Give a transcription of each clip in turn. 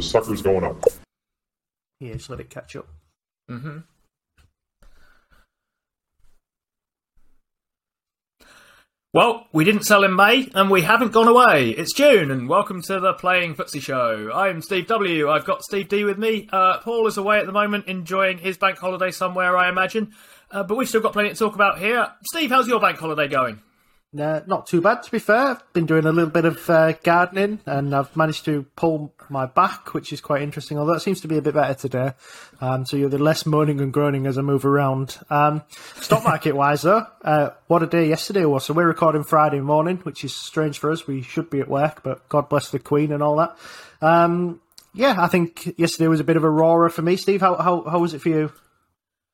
The sucker's going up. Yeah, just let it catch up. Mm-hmm. Well, we didn't sell in May, and we haven't gone away. It's June, and welcome to the Playing Footsie Show. I'm Steve W. I've got Steve D with me. Uh, Paul is away at the moment, enjoying his bank holiday somewhere, I imagine. Uh, but we've still got plenty to talk about here. Steve, how's your bank holiday going? Uh, not too bad, to be fair. I've been doing a little bit of uh, gardening, and I've managed to pull my back, which is quite interesting. Although it seems to be a bit better today, um, so you're the less moaning and groaning as I move around. Um, stock market wise, though, uh, what a day yesterday was. So we're recording Friday morning, which is strange for us. We should be at work, but God bless the Queen and all that. Um, yeah, I think yesterday was a bit of a roarer for me. Steve, how how, how was it for you?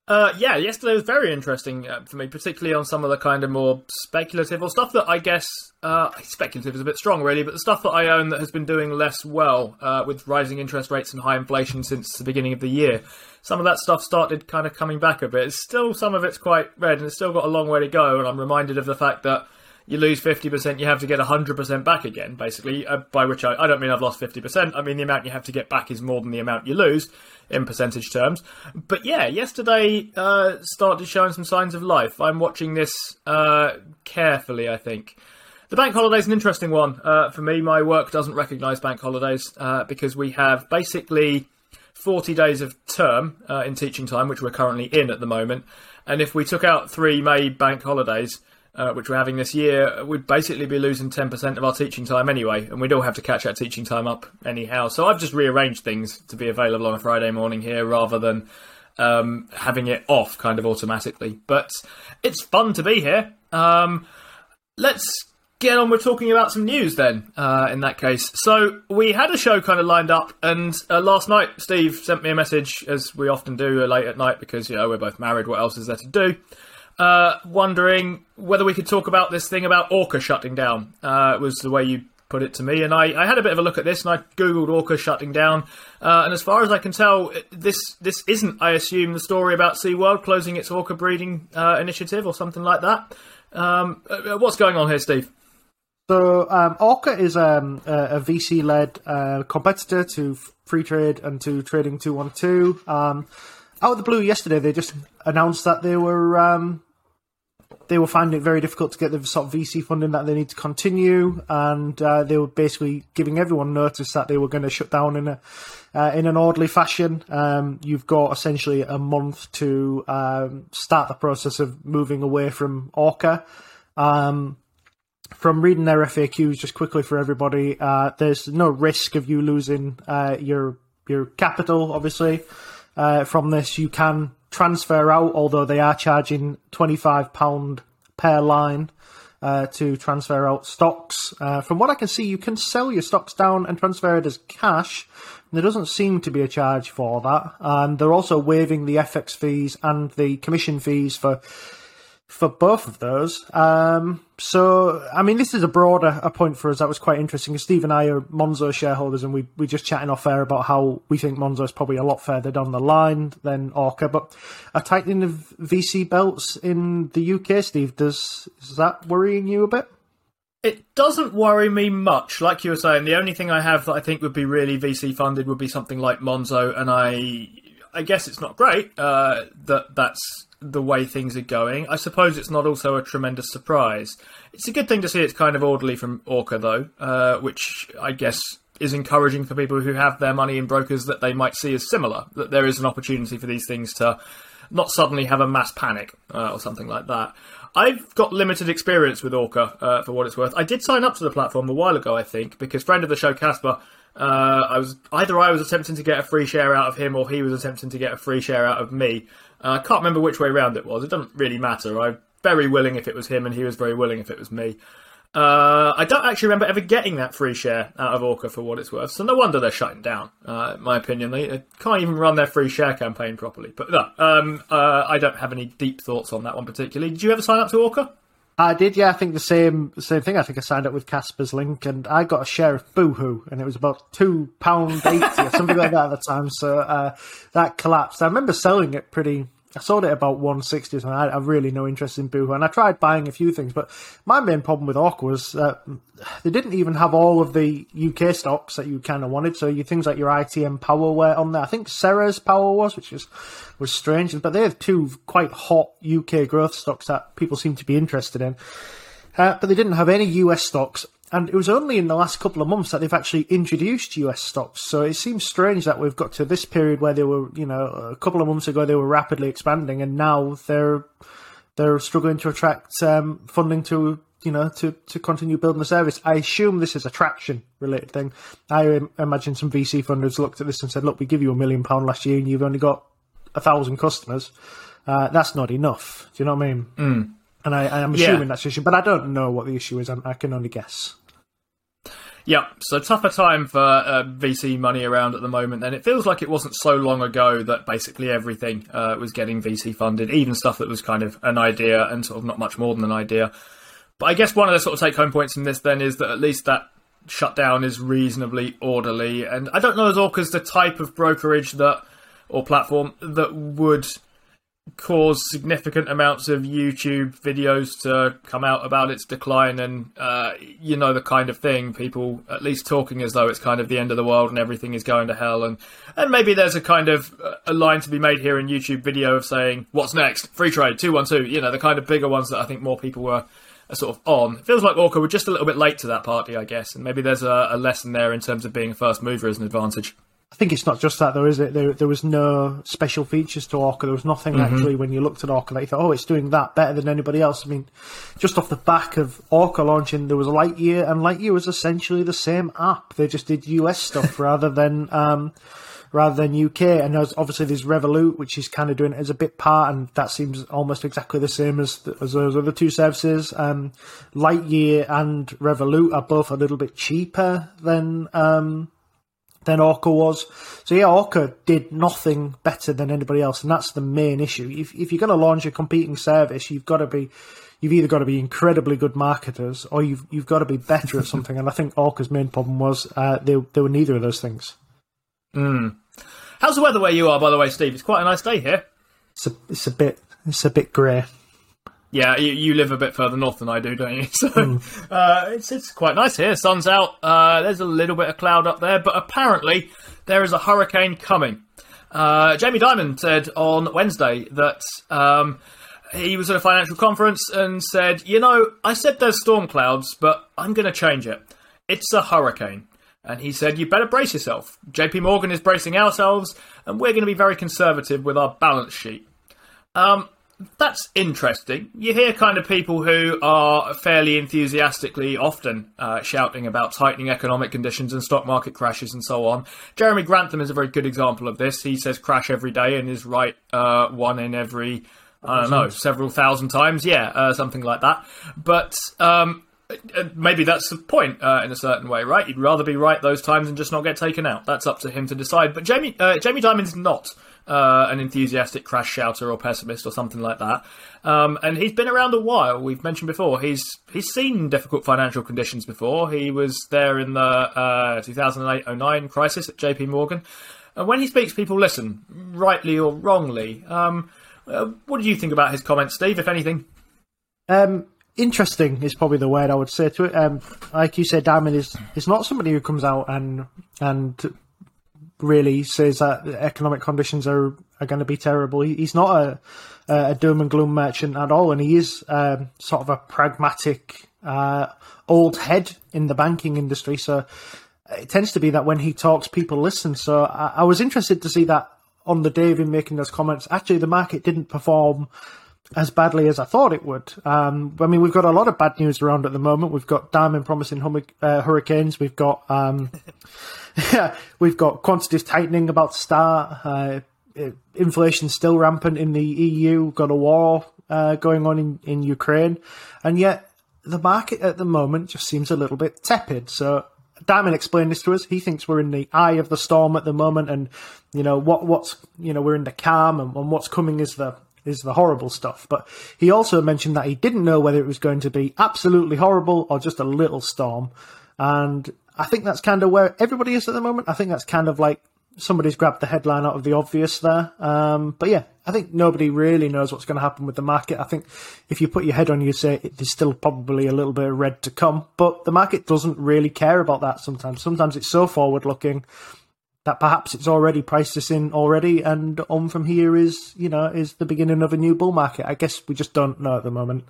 Uh, yeah, yesterday was very interesting uh, for me, particularly on some of the kind of more speculative or stuff that I guess uh, speculative is a bit strong, really, but the stuff that I own that has been doing less well uh, with rising interest rates and high inflation since the beginning of the year. Some of that stuff started kind of coming back a bit. It's still some of it's quite red, and it's still got a long way to go. And I'm reminded of the fact that you lose 50%, you have to get 100% back again, basically. Uh, by which I, I don't mean I've lost 50%, I mean the amount you have to get back is more than the amount you lose in percentage terms. But yeah, yesterday uh, started showing some signs of life. I'm watching this uh, carefully, I think. The bank holiday is an interesting one uh, for me. My work doesn't recognise bank holidays uh, because we have basically 40 days of term uh, in teaching time, which we're currently in at the moment. And if we took out three May bank holidays, uh, which we're having this year, we'd basically be losing 10% of our teaching time anyway, and we'd all have to catch that teaching time up anyhow. So I've just rearranged things to be available on a Friday morning here rather than um, having it off kind of automatically. But it's fun to be here. Um, let's get on with talking about some news then, uh, in that case. So we had a show kind of lined up, and uh, last night Steve sent me a message, as we often do late at night, because, you know, we're both married, what else is there to do? Uh, wondering whether we could talk about this thing about Orca shutting down. Uh, was the way you put it to me, and I, I, had a bit of a look at this, and I googled Orca shutting down, uh, and as far as I can tell, this this isn't, I assume, the story about SeaWorld closing its orca breeding uh, initiative or something like that. Um, uh, what's going on here, Steve? So, um, Orca is um, a, a VC led uh, competitor to Freetrade and to Trading 212. Um, out of the blue yesterday, they just announced that they were um, they were finding it very difficult to get the sort of VC funding that they need to continue, and uh, they were basically giving everyone notice that they were going to shut down in a uh, in an orderly fashion. Um, you've got essentially a month to um, start the process of moving away from Orca. Um, from reading their FAQs, just quickly for everybody, uh, there's no risk of you losing uh, your your capital. Obviously, uh, from this, you can transfer out, although they are charging £25 per line uh, to transfer out stocks. Uh, from what I can see, you can sell your stocks down and transfer it as cash. There doesn't seem to be a charge for that. And they're also waiving the FX fees and the commission fees for for both of those. Um, so, I mean, this is a broader a point for us that was quite interesting. Steve and I are Monzo shareholders, and we we just chatting off air about how we think Monzo is probably a lot further down the line than Orca. But a tightening of VC belts in the UK, Steve, does is that worrying you a bit? It doesn't worry me much. Like you were saying, the only thing I have that I think would be really VC funded would be something like Monzo, and I I guess it's not great uh, that that's the way things are going. I suppose it's not also a tremendous surprise. It's a good thing to see it's kind of orderly from Orca, though, uh, which I guess is encouraging for people who have their money in brokers that they might see as similar. That there is an opportunity for these things to not suddenly have a mass panic uh, or something like that. I've got limited experience with Orca, uh, for what it's worth. I did sign up to the platform a while ago, I think, because friend of the show Casper uh, I was either I was attempting to get a free share out of him, or he was attempting to get a free share out of me. Uh, I can't remember which way round it was. It doesn't really matter. I'm very willing if it was him, and he was very willing if it was me. Uh, I don't actually remember ever getting that free share out of Orca for what it's worth, so no wonder they're shutting down. Uh, my opinion, they, they can't even run their free share campaign properly. But no, um, uh, I don't have any deep thoughts on that one particularly. Did you ever sign up to Orca? I did, yeah. I think the same same thing. I think I signed up with Casper's Link, and I got a share of Boohoo, and it was about two pound eighty or something like that at the time. So uh, that collapsed. I remember selling it pretty I sold it about 160, so I have really no interest in Boohoo. And I tried buying a few things, but my main problem with Orca was that they didn't even have all of the UK stocks that you kind of wanted. So you things like your ITM Power were on there. I think Ceres Power was, which was was strange. But they have two quite hot UK growth stocks that people seem to be interested in. Uh, but they didn't have any US stocks and it was only in the last couple of months that they've actually introduced US stocks. So it seems strange that we've got to this period where they were, you know, a couple of months ago they were rapidly expanding, and now they're they're struggling to attract um, funding to you know to to continue building the service. I assume this is a traction related thing. I imagine some VC funders looked at this and said, "Look, we give you a million pound last year, and you've only got a thousand customers. Uh, that's not enough." Do you know what I mean? Mm. And I, am assuming yeah. that's the issue, but I don't know what the issue is. I, I can only guess. Yeah, so tougher time for uh, VC money around at the moment. And it feels like it wasn't so long ago that basically everything uh, was getting VC funded, even stuff that was kind of an idea and sort of not much more than an idea. But I guess one of the sort of take home points from this then is that at least that shutdown is reasonably orderly. And I don't know as Orca's the type of brokerage that or platform that would caused significant amounts of YouTube videos to come out about its decline, and uh, you know the kind of thing. People at least talking as though it's kind of the end of the world and everything is going to hell, and and maybe there's a kind of a line to be made here in YouTube video of saying what's next, Freetrade two one two. You know the kind of bigger ones that I think more people were. Sort of on. It feels like Orca were just a little bit late to that party, I guess, and maybe there's a, a lesson there in terms of being a first mover as an advantage. I think it's not just that though, is it? There, there was no special features to Orca. There was nothing mm-hmm. actually when you looked at Orca that you thought, oh, it's doing that better than anybody else. I mean, just off the back of Orca launching, there was Lightyear, and Lightyear was essentially the same app. They just did US stuff rather than um, rather than UK. And there's obviously there's Revolut, which is kind of doing it as a bit part, and that seems almost exactly the same as as those other two services. Um, Lightyear and Revolut are both a little bit cheaper than. Um, than Orca was. So yeah, Orca did nothing better than anybody else, and that's the main issue. If if you're going to launch a competing service, you've got to be you've either got to be incredibly good marketers or you've you've got to be better at something. and I think Orca's main problem was uh, they they were neither of those things. Mm. How's the weather where you are, by the way, Steve? It's quite a nice day here. It's a it's a bit it's a bit grey. Yeah, you, you, live a bit further north than I do, don't you? So mm. uh, it's it's quite nice here. Sun's out. Uh, there's a little bit of cloud up there, but apparently there is a hurricane coming. Uh, Jamie Dimon said on Wednesday that um, he was at a financial conference and said, "You know, I said there's storm clouds, but I'm going to change it. It's a hurricane." And he said, "You better brace yourself. JP Morgan is bracing ourselves, and we're going to be very conservative with our balance sheet." Um, that's interesting. You hear kind of people who are fairly enthusiastically often uh, shouting about tightening economic conditions and stock market crashes and so on. Jeremy Grantham is a very good example of this. He says crash every day and is right uh, one in every, I don't know, several thousand times. Yeah, uh, something like that. But um, uh, maybe that's the point uh, in a certain way, right? You'd rather be right those times and just not get taken out. That's up to him to decide. But Jamie, uh, Jamie Dimon's not uh, an enthusiastic crash shouter or pessimist or something like that. Um, and he's been around a while. We've mentioned before he's he's seen difficult financial conditions before. He was there in the uh, 2008-09 crisis at J.P. Morgan. And when he speaks, people listen, rightly or wrongly. Um, uh, what do you think about his comments, Steve? If anything. Um, interesting is probably the word I would say to it. Um, like you said, Dimon is is not somebody who comes out and and really says that economic conditions are, are going to be terrible. He's not a, a doom and gloom merchant at all, and he is um, sort of a pragmatic uh, old head in the banking industry. So it tends to be that when he talks, people listen. So I, I was interested to see that on the day of him making those comments. Actually, the market didn't perform as badly as I thought it would. Um, I mean, we've got a lot of bad news around at the moment. We've got Dimon promising hum- uh, hurricanes. We've got um, we've got quantitative tightening about to start. Uh, inflation still rampant in the EU. We've got a war uh, going on in, in Ukraine, and yet the market at the moment just seems a little bit tepid. So Dimon explained this to us. He thinks we're in the eye of the storm at the moment, and you know what what's you know we're in the calm, and, and what's coming is the is the horrible stuff. But he also mentioned that he didn't know whether it was going to be absolutely horrible or just a little storm. And I think that's kind of where everybody is at the moment. I think that's kind of like somebody's grabbed the headline out of the obvious there. Um, but yeah, I think nobody really knows what's going to happen with the market. I think if you put your head on, you say there's still probably a little bit of red to come, but the market doesn't really care about that sometimes. Sometimes it's so forward looking that perhaps it's already priced this in already, and on from here is you know is the beginning of a new bull market. I guess we just don't know at the moment.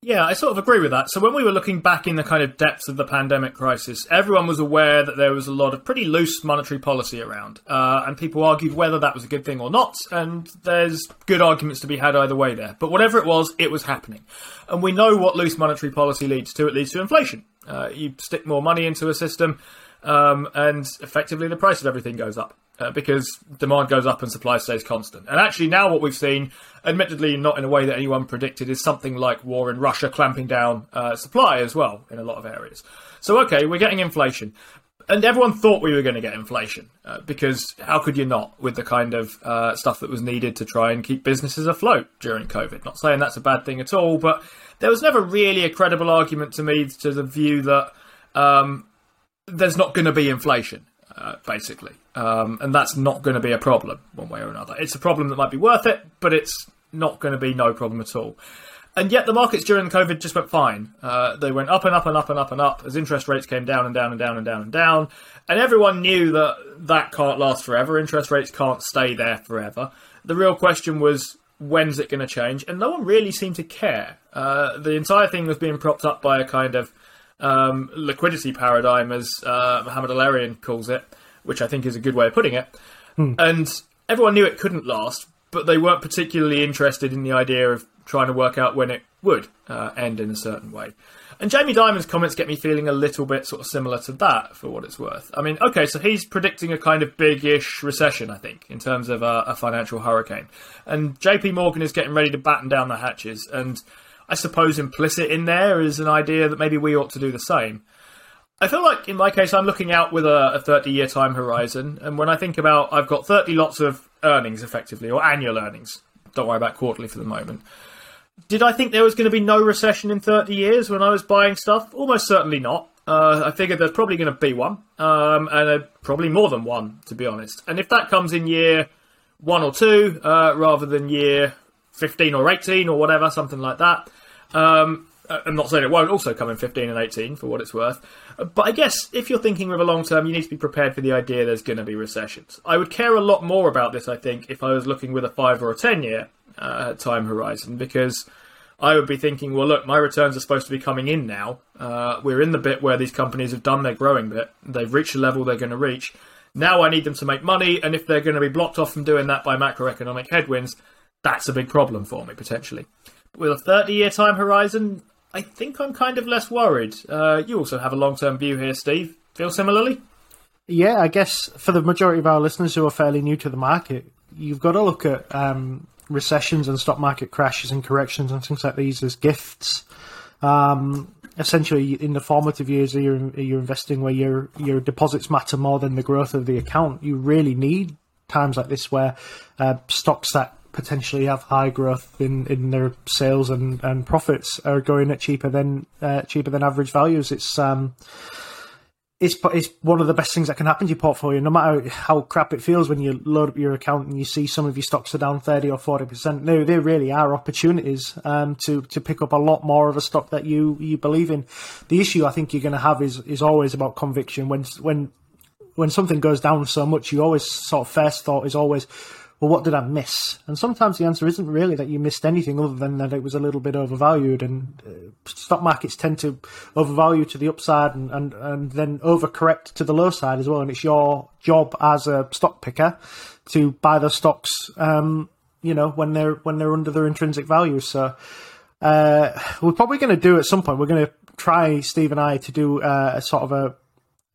Yeah, I sort of agree with that. So when we were looking back in the kind of depths of the pandemic crisis, everyone was aware that there was a lot of pretty loose monetary policy around, uh, and people argued whether that was a good thing or not. And there's good arguments to be had either way there. But whatever it was, it was happening, and we know what loose monetary policy leads to. It leads to inflation. Uh, you stick more money into a system, um, and effectively the price of everything goes up uh, because demand goes up and supply stays constant. And actually, now what we've seen, admittedly not in a way that anyone predicted, is something like war in Russia clamping down uh, supply as well in a lot of areas. So, okay, we're getting inflation. And everyone thought we were going to get inflation uh, because how could you not with the kind of uh, stuff that was needed to try and keep businesses afloat during COVID? Not saying that's a bad thing at all, but there was never really a credible argument to me to the view that um, there's not going to be inflation uh, basically. Um, and that's not going to be a problem one way or another. It's a problem that might be worth it, but it's not going to be no problem at all. And yet the markets during COVID just went fine. Uh, they went up and up and up and up and up as interest rates came down and down and down and down and down. And everyone knew that that can't last forever. Interest rates can't stay there forever. The real question was when's it going to change? And no one really seemed to care. Uh, the entire thing was being propped up by a kind of um, liquidity paradigm, as uh, Mohamed El-Erian calls it, which I think is a good way of putting it. Hmm. And everyone knew it couldn't last, but they weren't particularly interested in the idea of trying to work out when it would uh, end in a certain way. And Jamie Dimon's comments get me feeling a little bit sort of similar to that, for what it's worth. I mean, okay, so he's predicting a kind of big-ish recession, I think, in terms of a, a financial hurricane. And JP Morgan is getting ready to batten down the hatches, and I suppose implicit in there is an idea that maybe we ought to do the same. I feel like in my case, I'm looking out with a 30 year time horizon, and when I think about I've got 30 lots of earnings effectively, or annual earnings, don't worry about quarterly for the moment. Did I think there was going to be no recession in 30 years when I was buying stuff? Almost certainly not. Uh, I figured there's probably going to be one, um, and uh, probably more than one, to be honest. And if that comes in year one or two, uh, rather than year 15 or 18 or whatever, something like that, um, I'm not saying it won't also come in 15 and 18 for what it's worth. But I guess if you're thinking with a long term, you need to be prepared for the idea there's going to be recessions. I would care a lot more about this, I think, if I was looking with a 5 or a 10 year uh, time horizon, because I would be thinking, well, look, my returns are supposed to be coming in now. Uh, we're in the bit where these companies have done their growing bit, they've reached the level they're going to reach. Now I need them to make money, and if they're going to be blocked off from doing that by macroeconomic headwinds, that's a big problem for me, potentially with a 30 year time horizon, I think I'm kind of less worried. Uh, you also have a long term view here, Steve. Feel similarly? Yeah, I guess for the majority of our listeners who are fairly new to the market, you've got to look at um, recessions and stock market crashes and corrections and things like these as gifts. Um, essentially, in the formative years of your, investing, where your your deposits matter more than the growth of the account, you really need times like this where uh, stocks that potentially have high growth in, in their sales and, and profits are going at cheaper than uh, cheaper than average values. It's um, it's it's one of the best things that can happen to your portfolio. No matter how crap it feels when you load up your account and you see some of your stocks are down thirty or forty percent. No, there really are opportunities um, to to pick up a lot more of a stock that you you believe in. The issue I think you're going to have is is always about conviction. When when when something goes down so much, you always sort of first thought is always well, what did I miss? And sometimes the answer isn't really that you missed anything other than that it was a little bit overvalued. And uh, stock markets tend to overvalue to the upside and, and, and then overcorrect to the low side as well. And it's your job as a stock picker to buy the stocks, um, you know, when they're when they're under their intrinsic value. So uh, we're probably going to do at some point. We're going to try Steve and I to do uh, a sort of a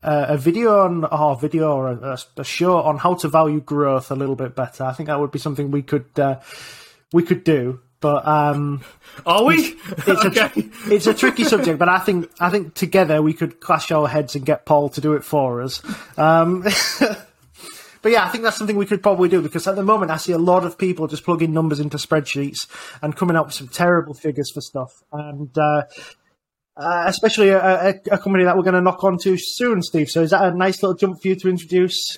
uh, a video on or a video or a, a, show on how to value growth a little bit better. I think that would be something we could uh, we could do but um, Are we? it's okay. a it's a tricky subject. But I think I think together we could clash our heads and get Paul to do it for us. Um, But yeah, I think that's something we could probably do because at the moment I see a lot of people just plugging numbers into spreadsheets and coming up with some terrible figures for stuff. And uh, uh, especially a, a, a company that we're going to knock on to soon, Steve. So is that a nice little jump for you to introduce?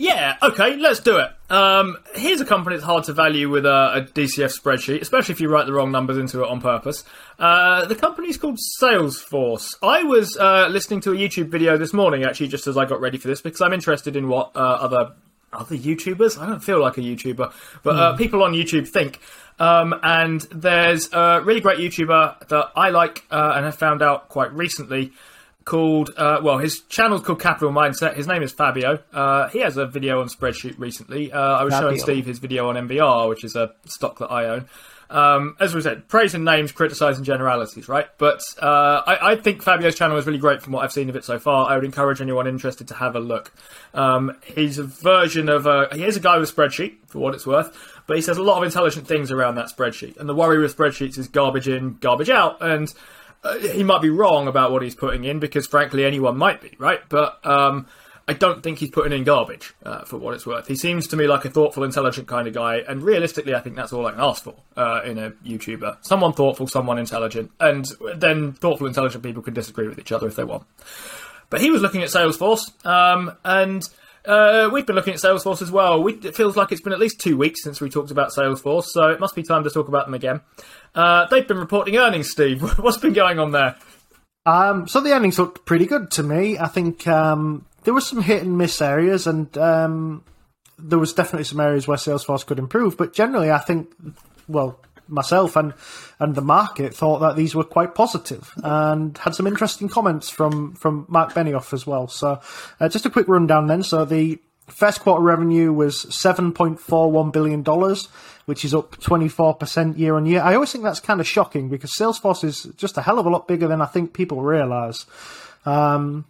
Yeah, okay, let's do it. Um, here's a company that's hard to value with a, a, DCF spreadsheet, especially if you write the wrong numbers into it on purpose. Uh, the company's called Salesforce. I was uh, listening to a YouTube video this morning, actually, just as I got ready for this, because I'm interested in what uh, other other YouTubers. I don't feel like a YouTuber, but uh, people on YouTube think. Um, and there's a really great YouTuber that I like uh, and have found out quite recently called uh, well his channel's called capital mindset. His name is fabio. Uh, he has a video on spreadsheet recently. Uh, i was showing steve his video on mbr which is a stock that i own um, as we said praising names criticizing generalities right? But uh, I, I think fabio's channel is really great from what i've seen of it so far. I would encourage anyone interested to have a look. Um, he's a version of a he is a guy with a spreadsheet for what it's worth but he says a lot of intelligent things around that spreadsheet. And the worry with spreadsheets is garbage in garbage out. And uh, he might be wrong about what he's putting in because frankly anyone might be right? But um, i don't think he's putting in garbage uh, for what it's worth he seems to me like a thoughtful intelligent kind of guy and realistically i think that's all i can ask for uh, in a youtuber someone thoughtful someone intelligent and then thoughtful intelligent people can disagree with each other if they want but he was looking at salesforce um, and uh, we've been looking at Salesforce as well. We, it feels like it's been at least two weeks since we talked about Salesforce, so it must be time to talk about them again. Uh, they've been reporting earnings, Steve. What's been going on there? Um, so the earnings looked pretty good to me. I think um, there were some hit and miss areas, and um, there was definitely some areas where Salesforce could improve. But generally, I think, well, myself and and the market thought that these were quite positive, and had some interesting comments from from Mark Benioff as well. So, uh, just a quick rundown then. So the First quarter revenue was $7.41 billion, which is up 24% year on year. I always think that's kind of shocking because Salesforce is just a hell of a lot bigger than I think people realize. Um,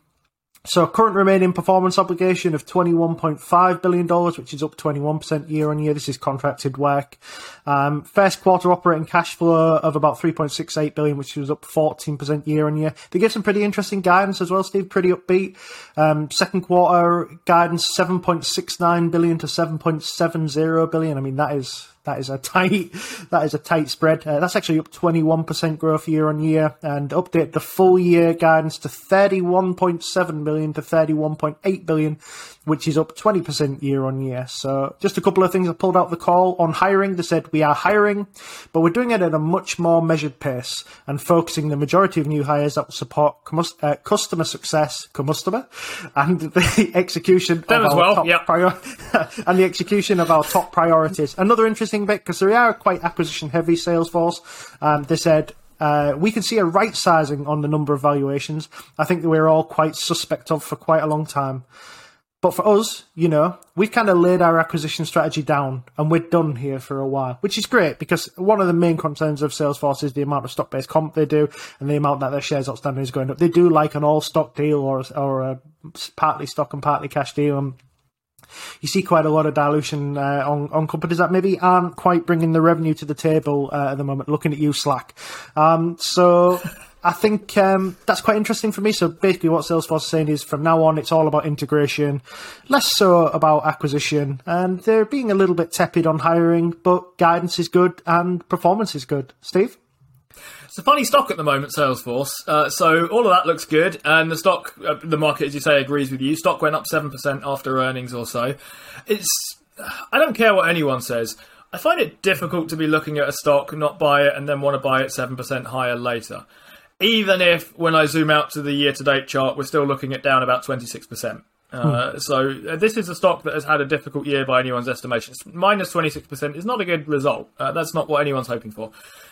so current remaining performance obligation of $21.5 billion, which is up 21% year on year. This is contracted work. Um, first quarter operating cash flow of about 3.68 billion, which was up 14% year on year. They give some pretty interesting guidance as well, Steve, pretty upbeat. Um, second quarter guidance 7.69 billion to 7.70 billion. I mean, that is, that is a tight, that is a tight spread. Uh, that's actually up 21% growth year on year and update the full year guidance to 31.7 billion to 31.8 billion, which is up 20% year on year. So just a couple of things I pulled out the call on hiring. They said we are hiring, but we're doing it at a much more measured pace and focusing the majority of new hires that will support cumus- uh, customer success, customer, and the execution Them of our well, top yep. prior- and the execution of our top priorities. Another interesting bit because they are quite acquisition heavy Salesforce. Um, they said. Uh, we can see a right sizing on the number of valuations. I think that we're all quite suspect of for quite a long time. But for us, you know, we've kind of laid our acquisition strategy down and we're done here for a while, which is great because one of the main concerns of Salesforce is the amount of stock based comp they do and the amount that their shares outstanding is going up. They do like an all stock deal or, or a partly stock and partly cash deal. And you see quite a lot of dilution uh, on, on companies that maybe aren't quite bringing the revenue to the table uh, at the moment. Looking at you, Slack. Um, so I think um, that's quite interesting for me. So basically, what Salesforce is saying is from now on, it's all about integration, less so about acquisition. And they're being a little bit tepid on hiring, but guidance is good and performance is good. Steve? It's a funny stock at the moment, Salesforce. Uh, so all of that looks good, and the stock, uh, the market, as you say, agrees with you. Stock went up seven percent after earnings or so. It's, I don't care what anyone says. I find it difficult to be looking at a stock, not buy it, and then want to buy it seven percent higher later. Even if, when I zoom out to the year-to-date chart, we're still looking at down about twenty-six percent. Uh, so uh, this is a stock that has had a difficult year by anyone's estimations. Minus 26% is not a good result. Uh, that's not what anyone's hoping for.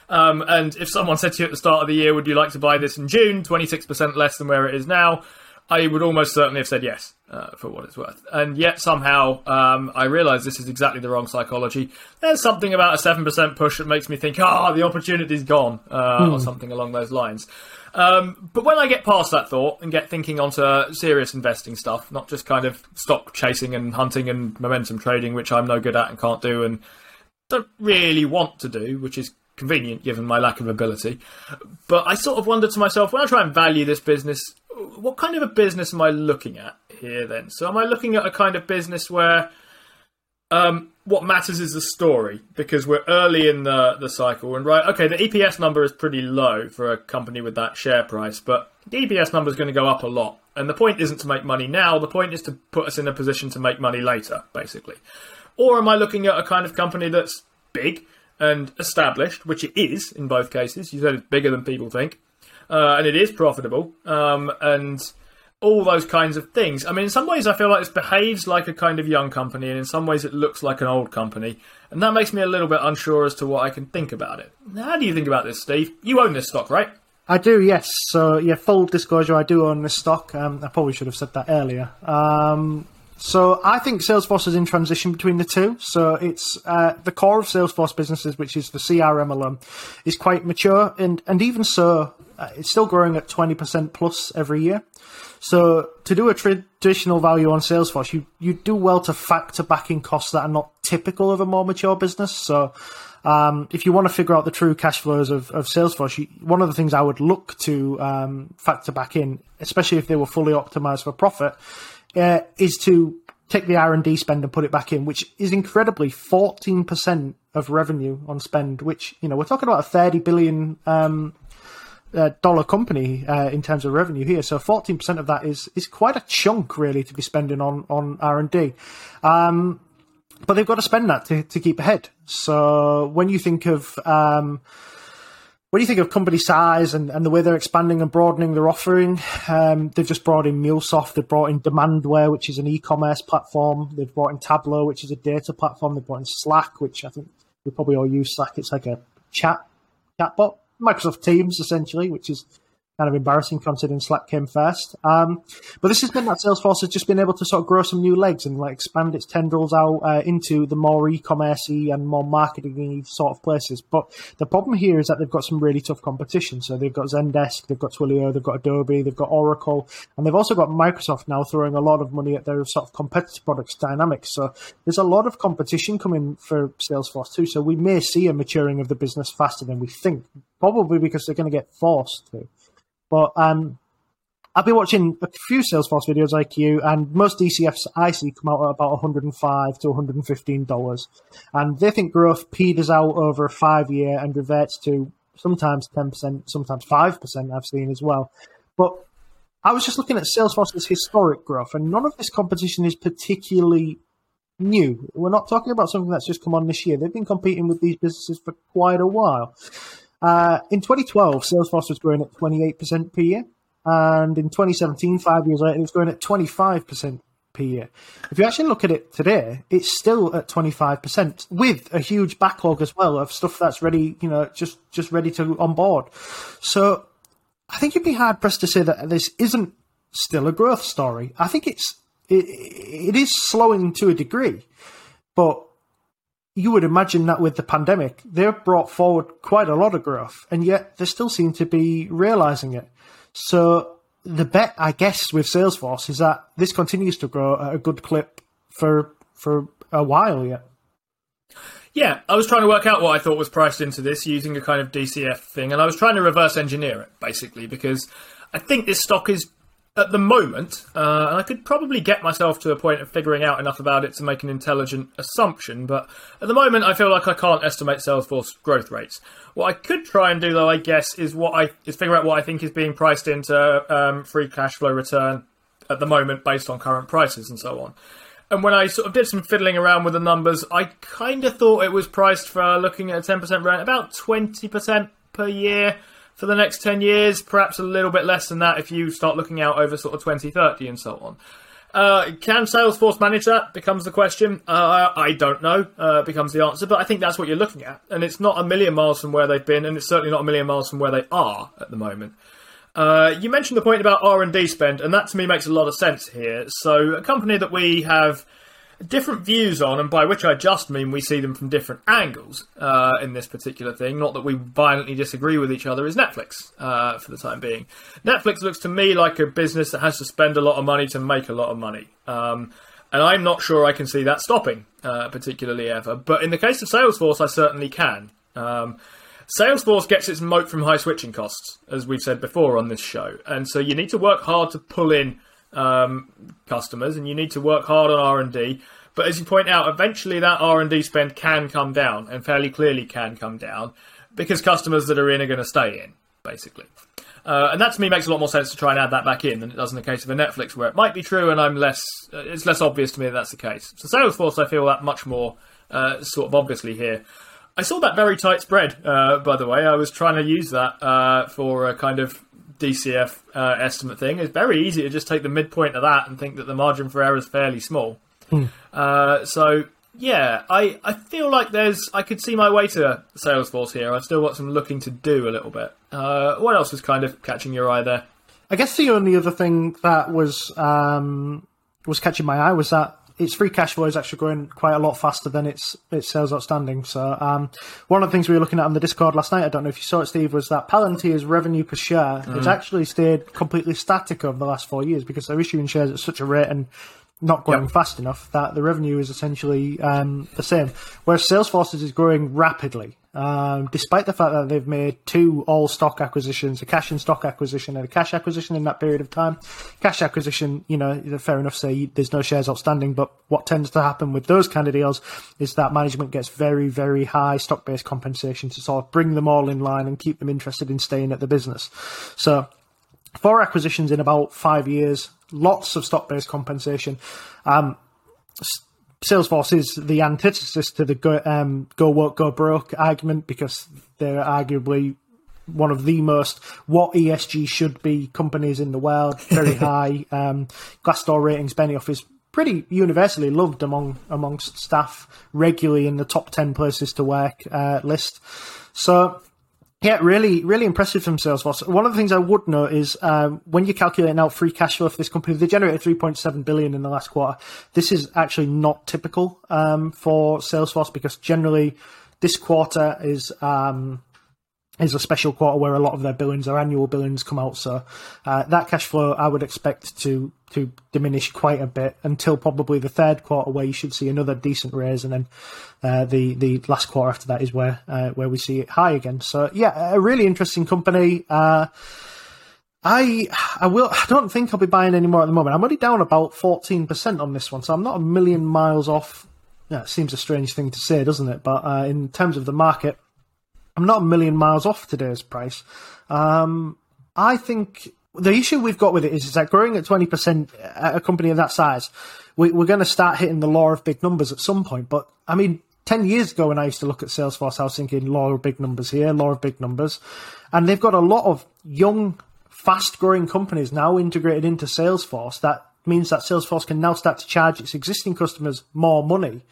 Um, and if someone said to you at the start of the year, would you like to buy this in June, 26% less than where it is now, I would almost certainly have said yes, uh, for what it's worth. And yet somehow, um, I realise this is exactly the wrong psychology. There's something about a 7% push that makes me think, ah, the opportunity's gone, uh, or something along those lines. Um, but when I get past that thought and get thinking onto serious investing stuff, not just kind of stock chasing and hunting and momentum trading, which I'm no good at and can't do, and don't really want to do, which is convenient given my lack of ability. But I sort of wonder to myself when I try and value this business, what kind of a business am I looking at here then? So am I looking at a kind of business where um, what matters is the story because we're early in the, the cycle and right okay the EPS number is pretty low for a company with that share price but the EPS number is going to go up a lot and the point isn't to make money now the point is to put us in a position to make money later basically or am I looking at a kind of company that's big and established which it is in both cases you said it's bigger than people think uh, and it is profitable um, and all those kinds of things. I mean, in some ways, I feel like this behaves like a kind of young company, and in some ways, it looks like an old company. And that makes me a little bit unsure as to what I can think about it. How do you think about this, Steve? You own this stock, right? I do, yes. So, yeah, full disclosure, I do own this stock. Um, I probably should have said that earlier. Um, so, I think Salesforce is in transition between the two. So, it's uh, the core of Salesforce businesses, which is the CRM alone, is quite mature, and and even so, uh, it's still growing at twenty percent plus every year. So to do a traditional value on Salesforce, you, you do well to factor back in costs that are not typical of a more mature business. So um, if you want to figure out the true cash flows of, of Salesforce, you, one of the things I would look to um, factor back in, especially if they were fully optimized for profit, uh, is to take the R&D spend and put it back in, which is incredibly 14% of revenue on spend, which, you know, we're talking about a 30 billion um, uh, dollar company uh, in terms of revenue here. So 14% of that is is quite a chunk really to be spending on on R and D. Um, but they've got to spend that to, to keep ahead. So when you think of um, when you think of company size and, and the way they're expanding and broadening their offering, um, they've just brought in MuleSoft, they've brought in Demandware, which is an e-commerce platform, they've brought in Tableau, which is a data platform, they've brought in Slack, which I think we probably all use Slack. It's like a chat chatbot Microsoft Teams essentially, which is kind of embarrassing considering Slack came first. Um, but this has been that Salesforce has just been able to sort of grow some new legs and like expand its tendrils out uh, into the more e-commercey and more marketing sort of places. But the problem here is that they've got some really tough competition. So they've got Zendesk, they've got Twilio, they've got Adobe, they've got Oracle, and they've also got Microsoft now throwing a lot of money at their sort of competitive products, Dynamics. So there's a lot of competition coming for Salesforce too. So we may see a maturing of the business faster than we think, probably because they're going to get forced to. But um, I've been watching a few Salesforce videos like you, and most DCFs I see come out at about 105 to 115 dollars, and they think growth peters out over a five year and reverts to sometimes 10 percent, sometimes five percent. I've seen as well, but I was just looking at Salesforce's historic growth, and none of this competition is particularly new. We're not talking about something that's just come on this year. They've been competing with these businesses for quite a while. Uh, in 2012, Salesforce was growing at 28% per year. And in 2017, five years later, it was growing at 25% per year. If you actually look at it today, it's still at 25% with a huge backlog as well of stuff that's ready, you know, just, just ready to onboard. So I think you'd be hard pressed to say that this isn't still a growth story. I think it's, it, it is slowing to a degree, but you would imagine that with the pandemic, they've brought forward quite a lot of growth, and yet they still seem to be realizing it. So the bet, I guess, with Salesforce is that this continues to grow at a good clip for for a while yet. Yeah, I was trying to work out what I thought was priced into this using a kind of DCF thing, and I was trying to reverse engineer it basically because I think this stock is at the moment, uh, and I could probably get myself to a point of figuring out enough about it to make an intelligent assumption, but at the moment I feel like I can't estimate Salesforce growth rates. What I could try and do, though, I guess, is what I is figure out what I think is being priced into um, free cash flow return at the moment based on current prices and so on. And when I sort of did some fiddling around with the numbers, I kind of thought it was priced for looking at a 10% rent, about 20% per year for the next 10 years, perhaps a little bit less than that if you start looking out over sort of 2030 and so on. Uh, can Salesforce manage that? Becomes the question. Uh, I don't know. Uh, becomes the answer, but I think that's what you're looking at, and it's not a million miles from where they've been, and it's certainly not a million miles from where they are at the moment. Uh, you mentioned the point about R and D spend, and that to me makes a lot of sense here. So, a company that we have different views on, and by which I just mean we see them from different angles uh, in this particular thing. Not that we violently disagree with each other. Is Netflix uh, for the time being? Netflix looks to me like a business that has to spend a lot of money to make a lot of money. Um, And I'm not sure I can see that stopping, uh, particularly ever. But in the case of Salesforce, I certainly can. Um, Salesforce gets its moat from high switching costs, as we've said before on this show, and so you need to work hard to pull in um, customers, and you need to work hard on R and D. But as you point out, eventually that R and D spend can come down, and fairly clearly can come down, because customers that are in are going to stay in, basically. Uh, and that to me makes a lot more sense to try and add that back in than it does in the case of a Netflix, where it might be true, and I'm less. Uh, it's less obvious to me that that's the case. So Salesforce, I feel that much more uh, sort of obviously here. I saw that very tight spread, uh, by the way. I was trying to use that uh, for a kind of DCF uh, estimate thing. It's very easy to just take the midpoint of that and think that the margin for error is fairly small. Hmm. Uh, so yeah, I, I feel like there's I could see my way to Salesforce here. I've still got some looking to do a little bit. Uh, what else was kind of catching your eye there? I guess the only other thing that was um, was catching my eye was that its free cash flow is actually growing quite a lot faster than its its sales outstanding. So um, one of the things we were looking at on the Discord last night, I don't know if you saw it, Steve, was that Palantir's revenue per share has actually stayed completely static over the last four years because they're issuing shares at such a rate and not growing Yep. fast enough that the revenue is essentially um, the same. Whereas Salesforce is growing rapidly, um, despite the fact that they've made two all stock acquisitions, a cash and stock acquisition and a cash acquisition in that period of time. Cash acquisition, you know, fair enough, say there's no shares outstanding, but what tends to happen with those kind of deals is that management gets very, very high stock based compensation to sort of bring them all in line and keep them interested in staying at the business. So four acquisitions in about five years, lots of stock based compensation. Um, Salesforce is the antithesis to the go, um, go woke, go broke argument because they're arguably one of the most what ESG should be companies in the world. Very high um, Glassdoor ratings. Benioff is pretty universally loved among amongst staff, regularly in the top ten places to work uh, list. So yeah, really, really impressive from Salesforce. One of the things I would note is um, when you're calculating out free cash flow for this company, they generated 3.7 billion in the last quarter. This is actually not typical um, for Salesforce because generally this quarter is um, is a special quarter where a lot of their billings their annual billings come out. So uh, that cash flow I would expect to to diminish quite a bit until probably the third quarter, where you should see another decent raise, and then uh, the the last quarter after that is where uh, where we see it high again. So yeah, a really interesting company. Uh, I I will. I don't think I'll be buying any more at the moment. I'm only down about fourteen percent on this one, so I'm not a million miles off. Yeah, it seems a strange thing to say, doesn't it? But uh, in terms of the market, I'm not a million miles off today's price. Um, I think the issue we've got with it is, is that growing at 20% at a company of that size, we, we're going to start hitting the law of big numbers at some point. But I mean, 10 years ago when I used to look at Salesforce, I was thinking law of big numbers here, law of big numbers. And they've got a lot of young, fast growing companies now integrated into Salesforce. That means that Salesforce can now start to charge its existing customers more money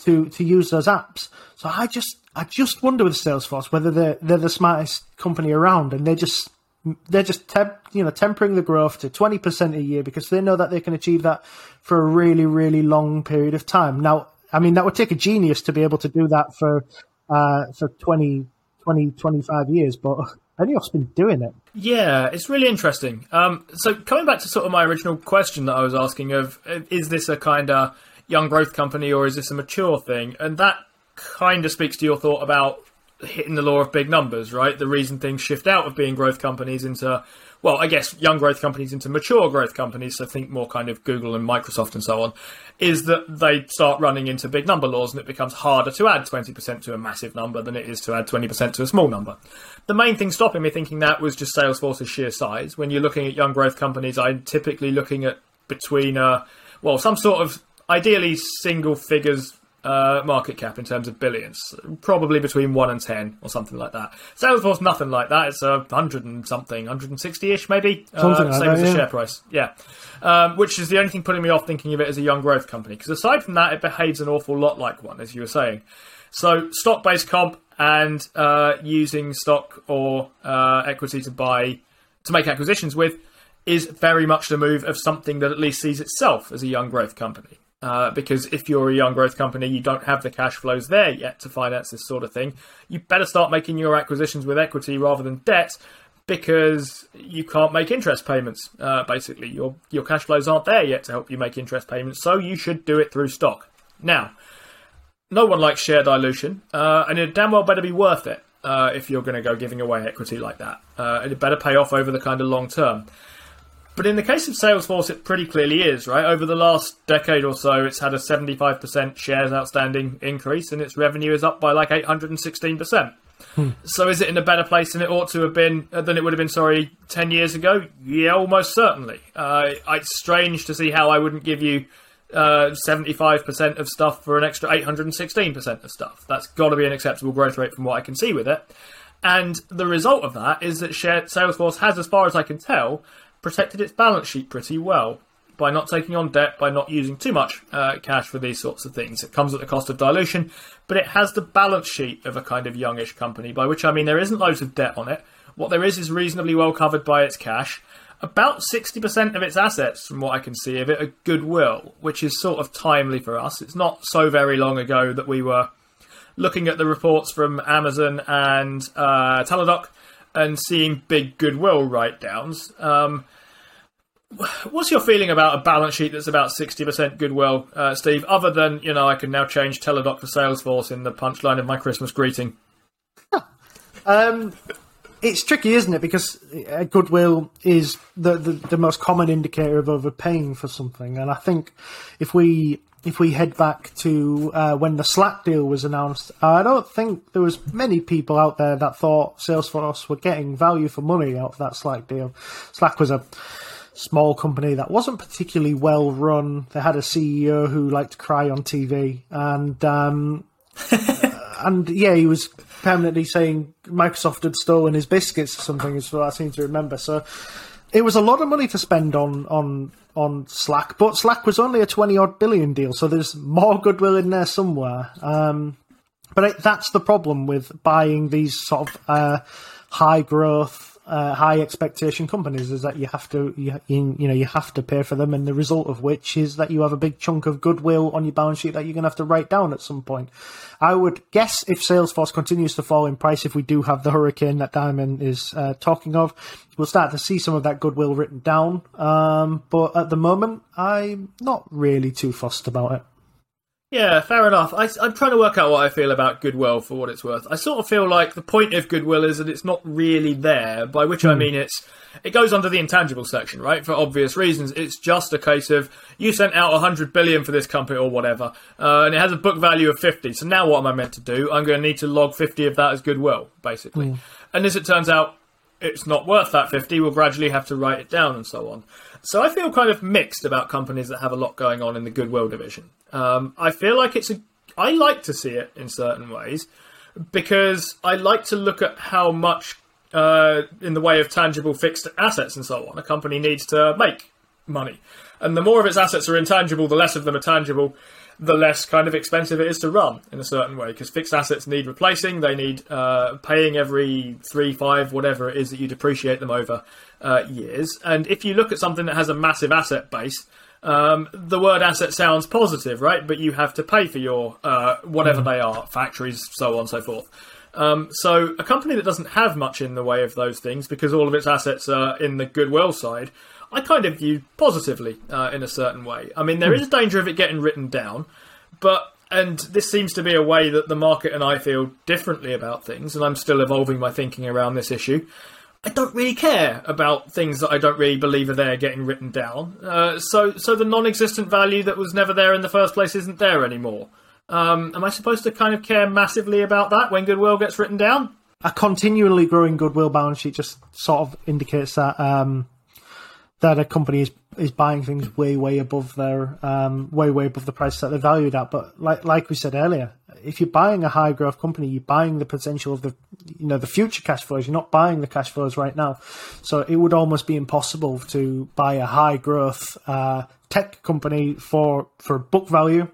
to to use those apps. So I just I just wonder with Salesforce whether they're they're the smartest company around and they're just they're just temp, you know tempering the growth to twenty percent a year because they know that they can achieve that for a really really long period of time. Now, I mean that would take a genius to be able to do that for uh, for 20, 20, 25 years, but Benioff's been doing it. Yeah, it's really interesting. Um, so coming back to sort of my original question that I was asking of, is this a kind of young growth company or is this a mature thing? And that kind of speaks to your thought about hitting the law of big numbers, right? The reason things shift out of being growth companies into, well, I guess young growth companies into mature growth companies, so think more kind of Google and Microsoft and so on, is that they start running into big number laws and it becomes harder to add 20% to a massive number than it is to add 20% to a small number. The main thing stopping me thinking that was just Salesforce's sheer size. When you're looking at young growth companies, I'm typically looking at between, uh, well, some sort of ideally single figures uh, market cap in terms of billions, probably between one and ten or something like that. Salesforce, nothing like that. It's a hundred and something, hundred and sixty-ish maybe. Something uh, like same that, as the yeah. share price. Yeah, um, which is the only thing putting me off thinking of it as a young growth company. Because aside from that, it behaves an awful lot like one, as you were saying. So stock-based comp and uh, using stock or uh, equity to buy to make acquisitions with is very much the move of something that at least sees itself as a young growth company. Uh, because if you're a young growth company, you don't have the cash flows there yet to finance this sort of thing. You better start making your acquisitions with equity rather than debt, because you can't make interest payments. Uh, basically, your your cash flows aren't there yet to help you make interest payments, so you should do it through stock. Now, no one likes share dilution, uh, and it damn well better be worth it uh, if you're going to go giving away equity like that. Uh, it better pay off over the kind of long term. But in the case of Salesforce, it pretty clearly is, right? Over the last decade or so, it's had a 75% shares outstanding increase, and its revenue is up by like 816%. Hmm. So is it in a better place than it ought to have been, uh, than it would have been, sorry, 10 years ago? Yeah, almost certainly. Uh, it's strange to see how I wouldn't give you uh, 75% of stuff for an extra 816% of stuff. That's got to be an acceptable growth rate from what I can see with it. And the result of that is that Salesforce has, as far as I can tell, protected its balance sheet pretty well by not taking on debt, by not using too much uh, cash for these sorts of things. It comes at the cost of dilution, but it has the balance sheet of a kind of youngish company, by which I mean there isn't loads of debt on it. What there is is reasonably well covered by its cash. About 60% of its assets, from what I can see of it, are goodwill, which is sort of timely for us. It's not so very long ago that we were looking at the reports from Amazon and uh, Teladoc and seeing big goodwill write downs. Um, what's your feeling about a balance sheet that's about 60% goodwill, uh, Steve? Other than, you know, I can now change Teladoc for Salesforce in the punchline of my Christmas greeting. um, it's tricky, isn't it? Because uh, goodwill is the, the, the most common indicator of overpaying for something. And I think if we if we head back to uh, when the Slack deal was announced, I don't think there was many people out there that thought Salesforce were getting value for money out of that Slack deal. Slack was a small company that wasn't particularly well run. They had a CEO who liked to cry on TV, and um, and yeah, he was permanently saying Microsoft had stolen his biscuits or something. Is what I seem to remember. So it was a lot of money to spend on on on Slack, but Slack was only a 20 odd billion deal, so there's more goodwill in there somewhere. Um, but it, that's the problem with buying these sort of uh, high growth uh, high expectation companies is that you have to you, you, know you have to pay for them and the result of which is that you have a big chunk of goodwill on your balance sheet that you're going to have to write down at some point. I would guess if salesforce continues to fall in price if we do have the hurricane that Dimon is uh, talking of we'll start to see some of that goodwill written down. Um, but at the moment i'm not really too fussed about it yeah, fair enough. I, am trying to work out what I feel about goodwill for what it's worth. I sort of feel like the point of goodwill is that it's not really there, by which mm. I hmm. mean it's it goes under the intangible section, right? For obvious reasons. It's just a case of you sent out 100 billion for this company or whatever, uh, and it has a book value of 50. So now what am I meant to do? I'm going to need to log 50 of that as goodwill, basically. Mm. And as it turns out, it's not worth that 50. We'll gradually have to write it down and so on. So I feel kind of mixed about companies that have a lot going on in the goodwill division. Um, I feel like it's a. I like to see it in certain ways because I like to look at how much, uh, in the way of tangible fixed assets and so on, a company needs to make money. And the more of its assets are intangible, the less of them are tangible, the less kind of expensive it is to run in a certain way. Because fixed assets need replacing, they need uh, paying every three, five, whatever it is that you depreciate them over uh, years. And if you look at something that has a massive asset base, um, the word asset sounds positive, right? But you have to pay for your uh, whatever mm. they are, factories, so on and so forth. Um, so a company that doesn't have much in the way of those things because all of its assets are in the goodwill side, I kind of view positively uh, in a certain way. I mean, there mm. a danger of it getting written down, but and this seems to be a way that the market and I feel differently about things, and I'm still evolving my thinking around this issue. I don't really care about things that I don't really believe are there getting written down. Uh, so, so the non-existent value that was never there in the first place isn't there anymore. Um, am I supposed to kind of care massively about that when goodwill gets written down? A continually growing goodwill balance sheet just sort of indicates that um, that a company is is buying things way way above their um, way way above the price that they're valued at. But like like we said earlier, if you're buying a high growth company, you're buying the potential of the you know the future cash flows. You're not buying the cash flows right now, so it would almost be impossible to buy a high growth uh, tech company for for book value.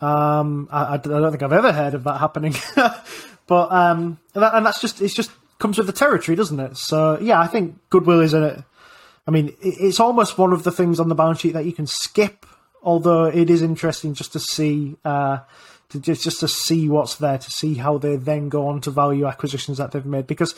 Um, I, I, don't think I've ever heard of that happening, but um, and, that, and that's just it's just comes with the territory, doesn't it? So yeah, I think goodwill is a I mean, it's almost one of the things on the balance sheet that you can skip. Although it is interesting just to see, uh, to just just to see what's there, to see how they then go on to value acquisitions that they've made. Because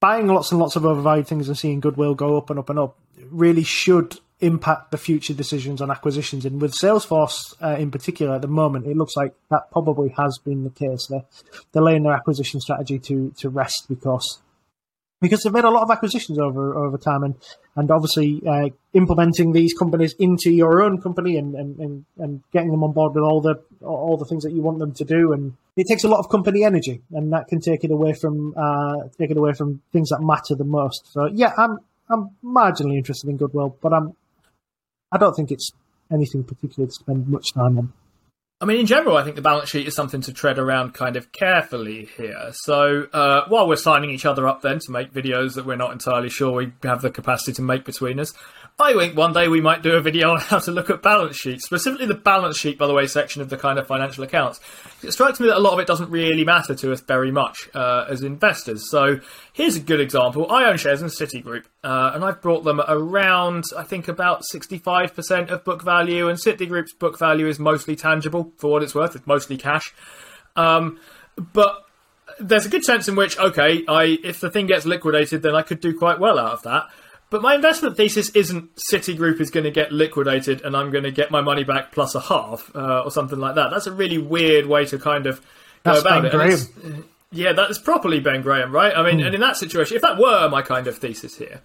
buying lots and lots of overvalued things and seeing goodwill go up and up and up really should impact the future decisions on acquisitions. And with Salesforce uh, in particular, at the moment, it looks like that probably has been the case. They're, they're laying their acquisition strategy to to rest because because they've made a lot of acquisitions over over time, and and obviously uh, implementing these companies into your own company and, and, and, and getting them on board with all the all the things that you want them to do, and it takes a lot of company energy, and that can take it away from uh, take it away from things that matter the most. So yeah, I'm I'm marginally interested in Goodwill, but I'm I don't think it's anything particularly to spend much time on. I mean, in general, I think the balance sheet is something to tread around kind of carefully here. So uh, while we're signing each other up then to make videos that we're not entirely sure we have the capacity to make between us, I think one day we might do a video on how to look at balance sheets, specifically the balance sheet, by the way, section of the kind of financial accounts. It strikes me that a lot of it doesn't really matter to us very much uh, as investors. So here's a good example. I own shares in Citigroup, uh, and I've brought them around, I think, about 65% of book value, and Citigroup's book value is mostly tangible for what it's worth. It's mostly cash. Um, but there's a good sense in which, okay, I if the thing gets liquidated, then I could do quite well out of that. But my investment thesis isn't Citigroup is going to get liquidated and I'm going to get my money back plus a half uh, or something like that. That's a really weird way to kind of go That's about Ben it. Graham. yeah, that is properly Ben Graham, right? I mean, and in that situation, if that were my kind of thesis here,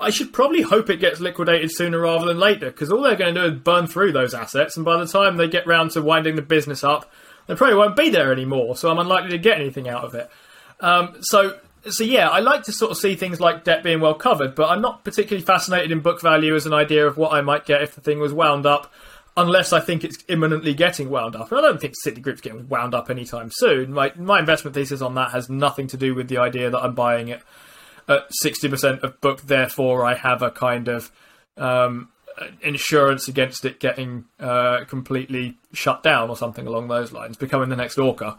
I should probably hope it gets liquidated sooner rather than later because all they're going to do is burn through those assets, and by the time they get round to winding the business up, they probably won't be there anymore. So I'm unlikely to get anything out of it. Um, so, so yeah, I like to sort of see things like debt being well covered, but I'm not particularly fascinated in book value as an idea of what I might get if the thing was wound up, unless I think it's imminently getting wound up. And I don't think Citigroup's getting wound up anytime soon. My my investment thesis on that has nothing to do with the idea that I'm buying it at 60% of book, therefore I have a kind of um, insurance against it getting uh, completely shut down or something along those lines, becoming the next Orca.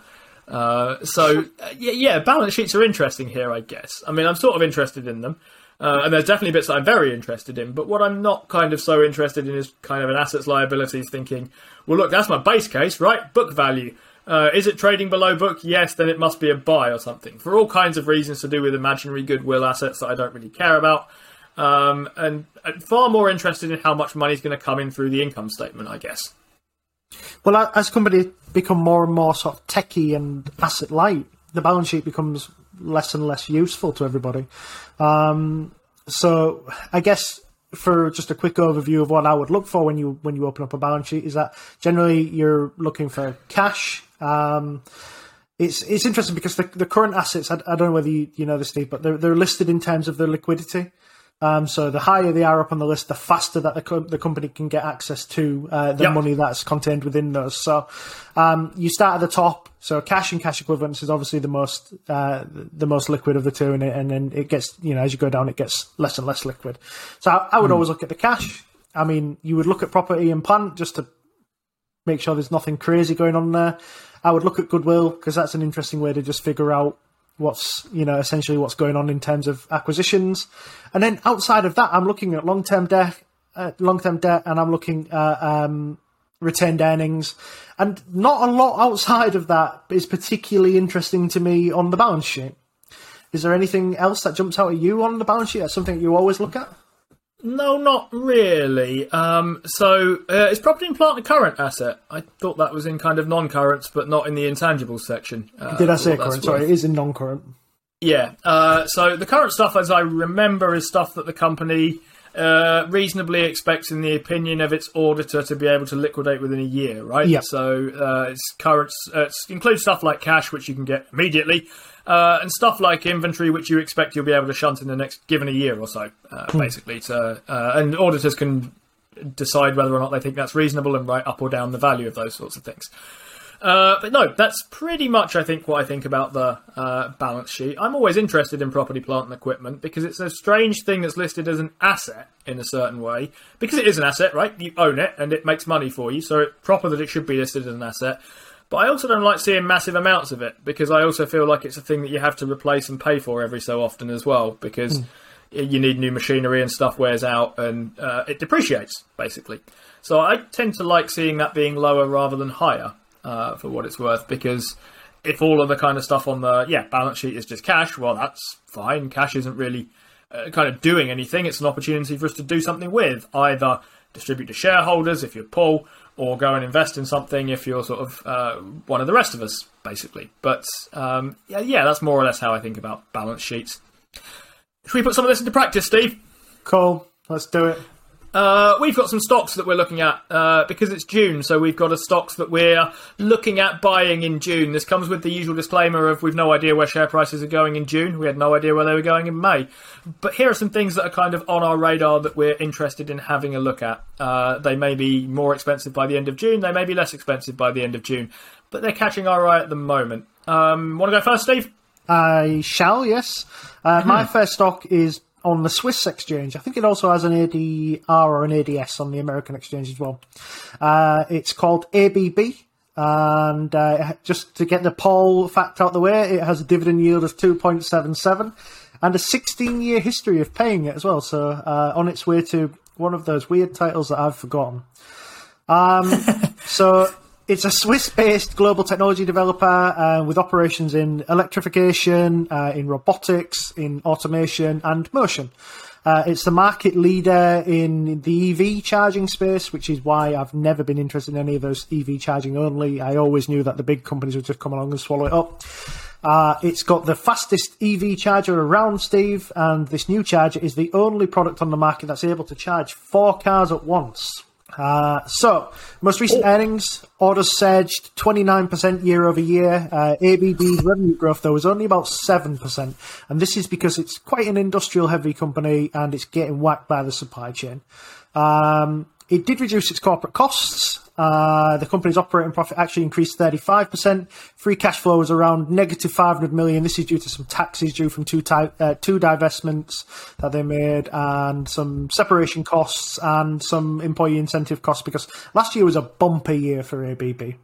Uh, so uh, yeah, yeah, balance sheets are interesting here, I guess. I mean, I'm sort of interested in them, uh, and there's definitely bits that I'm very interested in. But what I'm not kind of so interested in is kind of an assets liabilities thinking. Well, look, that's my base case, right? Book value. Uh, is it trading below book? Yes, then it must be a buy or something. For all kinds of reasons to do with imaginary goodwill assets that I don't really care about. Um, and, far more interested in how much money is going to come in through the income statement, I guess. Well, as companies become more and more sort of techy and asset light, the balance sheet becomes less and less useful to everybody. Um, so, I guess for just a quick overview of what I would look for when you when you open up a balance sheet is that generally you're looking for cash. Um, it's it's interesting because the, the current assets I, I don't know whether you, you know this Steve, but they're they're listed in terms of their liquidity. Um, so the higher they are up on the list, the faster that the, co- the company can get access to uh, the Yep. money that's contained within those. So um, you start at the top. So cash and cash equivalents is obviously the most uh, the most liquid of the two, and, it, and then it gets you know as you go down, it gets less and less liquid. So I, I would always look at the cash. I mean, you would look at property and plant just to make sure there's nothing crazy going on there. I would look at goodwill because that's an interesting way to just figure out what's you know essentially what's going on in terms of acquisitions. And then outside of that, I'm looking at long term debt, uh, long term debt, and I'm looking at um, retained earnings. And not a lot outside of that is particularly interesting to me on the balance sheet. Is there anything else that jumps out at you on the balance sheet? That's something you always look at. No, not really. Um, so, uh, is property and plant a current asset? I thought that was in kind of non-currents, but not in the intangibles section. Uh, Did I say current? Sorry, it is in non-current. Yeah. Uh, so the current stuff, as I remember, is stuff that the company uh, reasonably expects, in the opinion of its auditor, to be able to liquidate within a year, right? Yeah. So uh, it's current. Uh, it includes stuff like cash, which you can get immediately. Uh, and stuff like inventory, which you expect you'll be able to shunt in the next given a year or so, uh, basically. To, uh, and auditors can decide whether or not they think that's reasonable and write up or down the value of those sorts of things. Uh, but no, that's pretty much, I think, what I think about the uh, balance sheet. I'm always interested in property, plant, and equipment because it's a strange thing that's listed as an asset in a certain way. Because it is an asset, right? You own it and it makes money for you, so it's proper that it should be listed as an asset. But I also don't like seeing massive amounts of it because I also feel like it's a thing that you have to replace and pay for every so often as well because you need new machinery and stuff wears out and uh, it depreciates basically. So I tend to like seeing that being lower rather than higher uh, for what it's worth because if all of the kind of stuff on the yeah balance sheet is just cash, well, that's fine. Cash isn't really uh, kind of doing anything. It's an opportunity for us to do something with either distribute to shareholders if you're Paul, or go and invest in something if you're sort of uh, one of the rest of us, basically. But um, yeah, yeah, that's more or less how I think about balance sheets. Should we put some of this into practice, Steve? Cool. Let's do it. Uh, we've got some stocks that we're looking at uh, because it's June, so we've got a stocks that we're looking at buying in June. This comes with the usual disclaimer of we've no idea where share prices are going in June. We had no idea where they were going in May. But here are some things that are kind of on our radar that we're interested in having a look at. Uh, they may be more expensive by the end of June. They may be less expensive by the end of June, but they're catching our eye at the moment. Um, Want to go first, Steve? I shall, yes. Uh, My first stock is on the Swiss exchange. I think it also has an ADR or an ADS on the American exchange as well. Uh, it's called ABB. And uh, just to get the Paul fact out of the way, it has a dividend yield of 2.77 and a 16 year history of paying it as well. So uh, on its way to one of those weird titles that I've forgotten. Um, so it's a Swiss-based global technology developer uh, with operations in electrification, uh, in robotics, in automation, and motion. Uh, it's the market leader in the EV charging space, which is why I've never been interested in any of those EV charging only. I always knew that the big companies would just come along and swallow it up. Uh, it's got the fastest EV charger around, Steve, and this new charger is the only product on the market that's able to charge four cars at once. Uh, so, most recent earnings, orders surged 29% year over year. Uh, ABB's revenue growth, though, was only about 7%. And this is because it's quite an industrial heavy company and it's getting whacked by the supply chain. Um, it did reduce its corporate costs. Uh, the company's operating profit actually increased 35%. Free cash flow was around negative 500 million. This is due to some taxes due from two, ty- uh, two divestments that they made and some separation costs and some employee incentive costs because last year was a bumper year for ABB.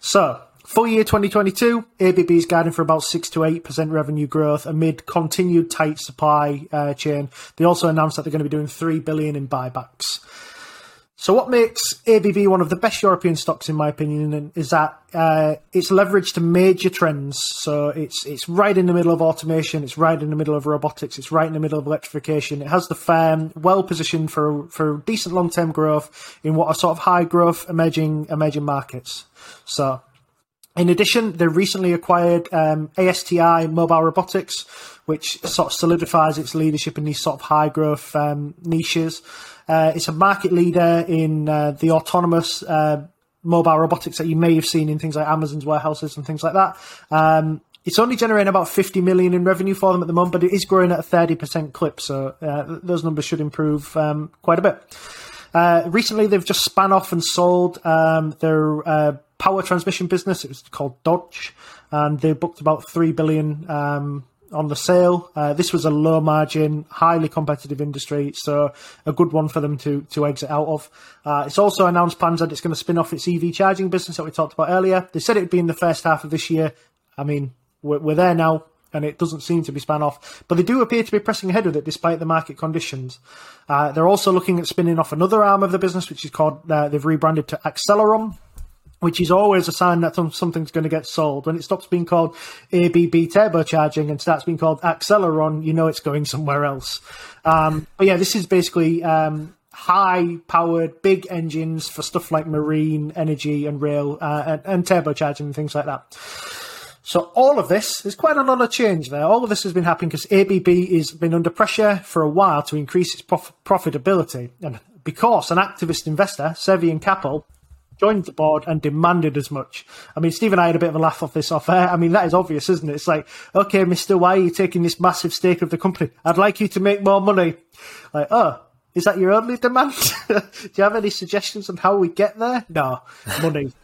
So, Full year 2022, ABB is guiding for about 6 to 8% revenue growth amid continued tight supply uh, chain. They also announced that they're going to be doing 3 billion in buybacks. So, what makes ABB one of the best European stocks, in my opinion, is that uh, it's leveraged to major trends. So, it's it's right in the middle of automation, it's right in the middle of robotics, it's right in the middle of electrification. It has the firm well positioned for for decent long term growth in what are sort of high growth emerging emerging markets. So, in addition, they recently acquired um, ASTI Mobile Robotics, which sort of solidifies its leadership in these sort of high growth um, niches. Uh, it's a market leader in uh, the autonomous uh, mobile robotics that you may have seen in things like Amazon's warehouses and things like that. Um, it's only generating about 50 million in revenue for them at the moment, but it is growing at a 30% clip, so uh, those numbers should improve um, quite a bit. Uh, recently, they've just spun off and sold um, their uh, power transmission business. It was called Dodge, and they booked about three billion um, on the sale. Uh, this was a low margin, highly competitive industry, so a good one for them to to exit out of. Uh, it's also announced plans that it's going to spin off its EV charging business that we talked about earlier. They said it would be in the first half of this year. I mean, we're, we're there now. And it doesn't seem to be spun off, but they do appear to be pressing ahead with it despite the market conditions. Uh, they're also looking at spinning off another arm of the business, which is called uh, they've rebranded to Accelleron, which is always a sign that something's going to get sold. When it stops being called ABB turbocharging and starts being called Accelleron, you know it's going somewhere else. Um, but yeah, this is basically um, high powered, big engines for stuff like marine, energy, and rail, uh, and, and turbocharging and things like that. So all of this is quite a lot of change there. All of this has been happening because ABB has been under pressure for a while to increase its prof- profitability, and because an activist investor, Cevian Capital, joined the board and demanded as much. I mean, Steve and I had a bit of a laugh off this off air. I mean, that is obvious, isn't it? It's like, okay, Mister, why are you taking this massive stake of the company? I'd like you to make more money. Like, oh. Is that your only demand? Do you have any suggestions on how we get there? No, money.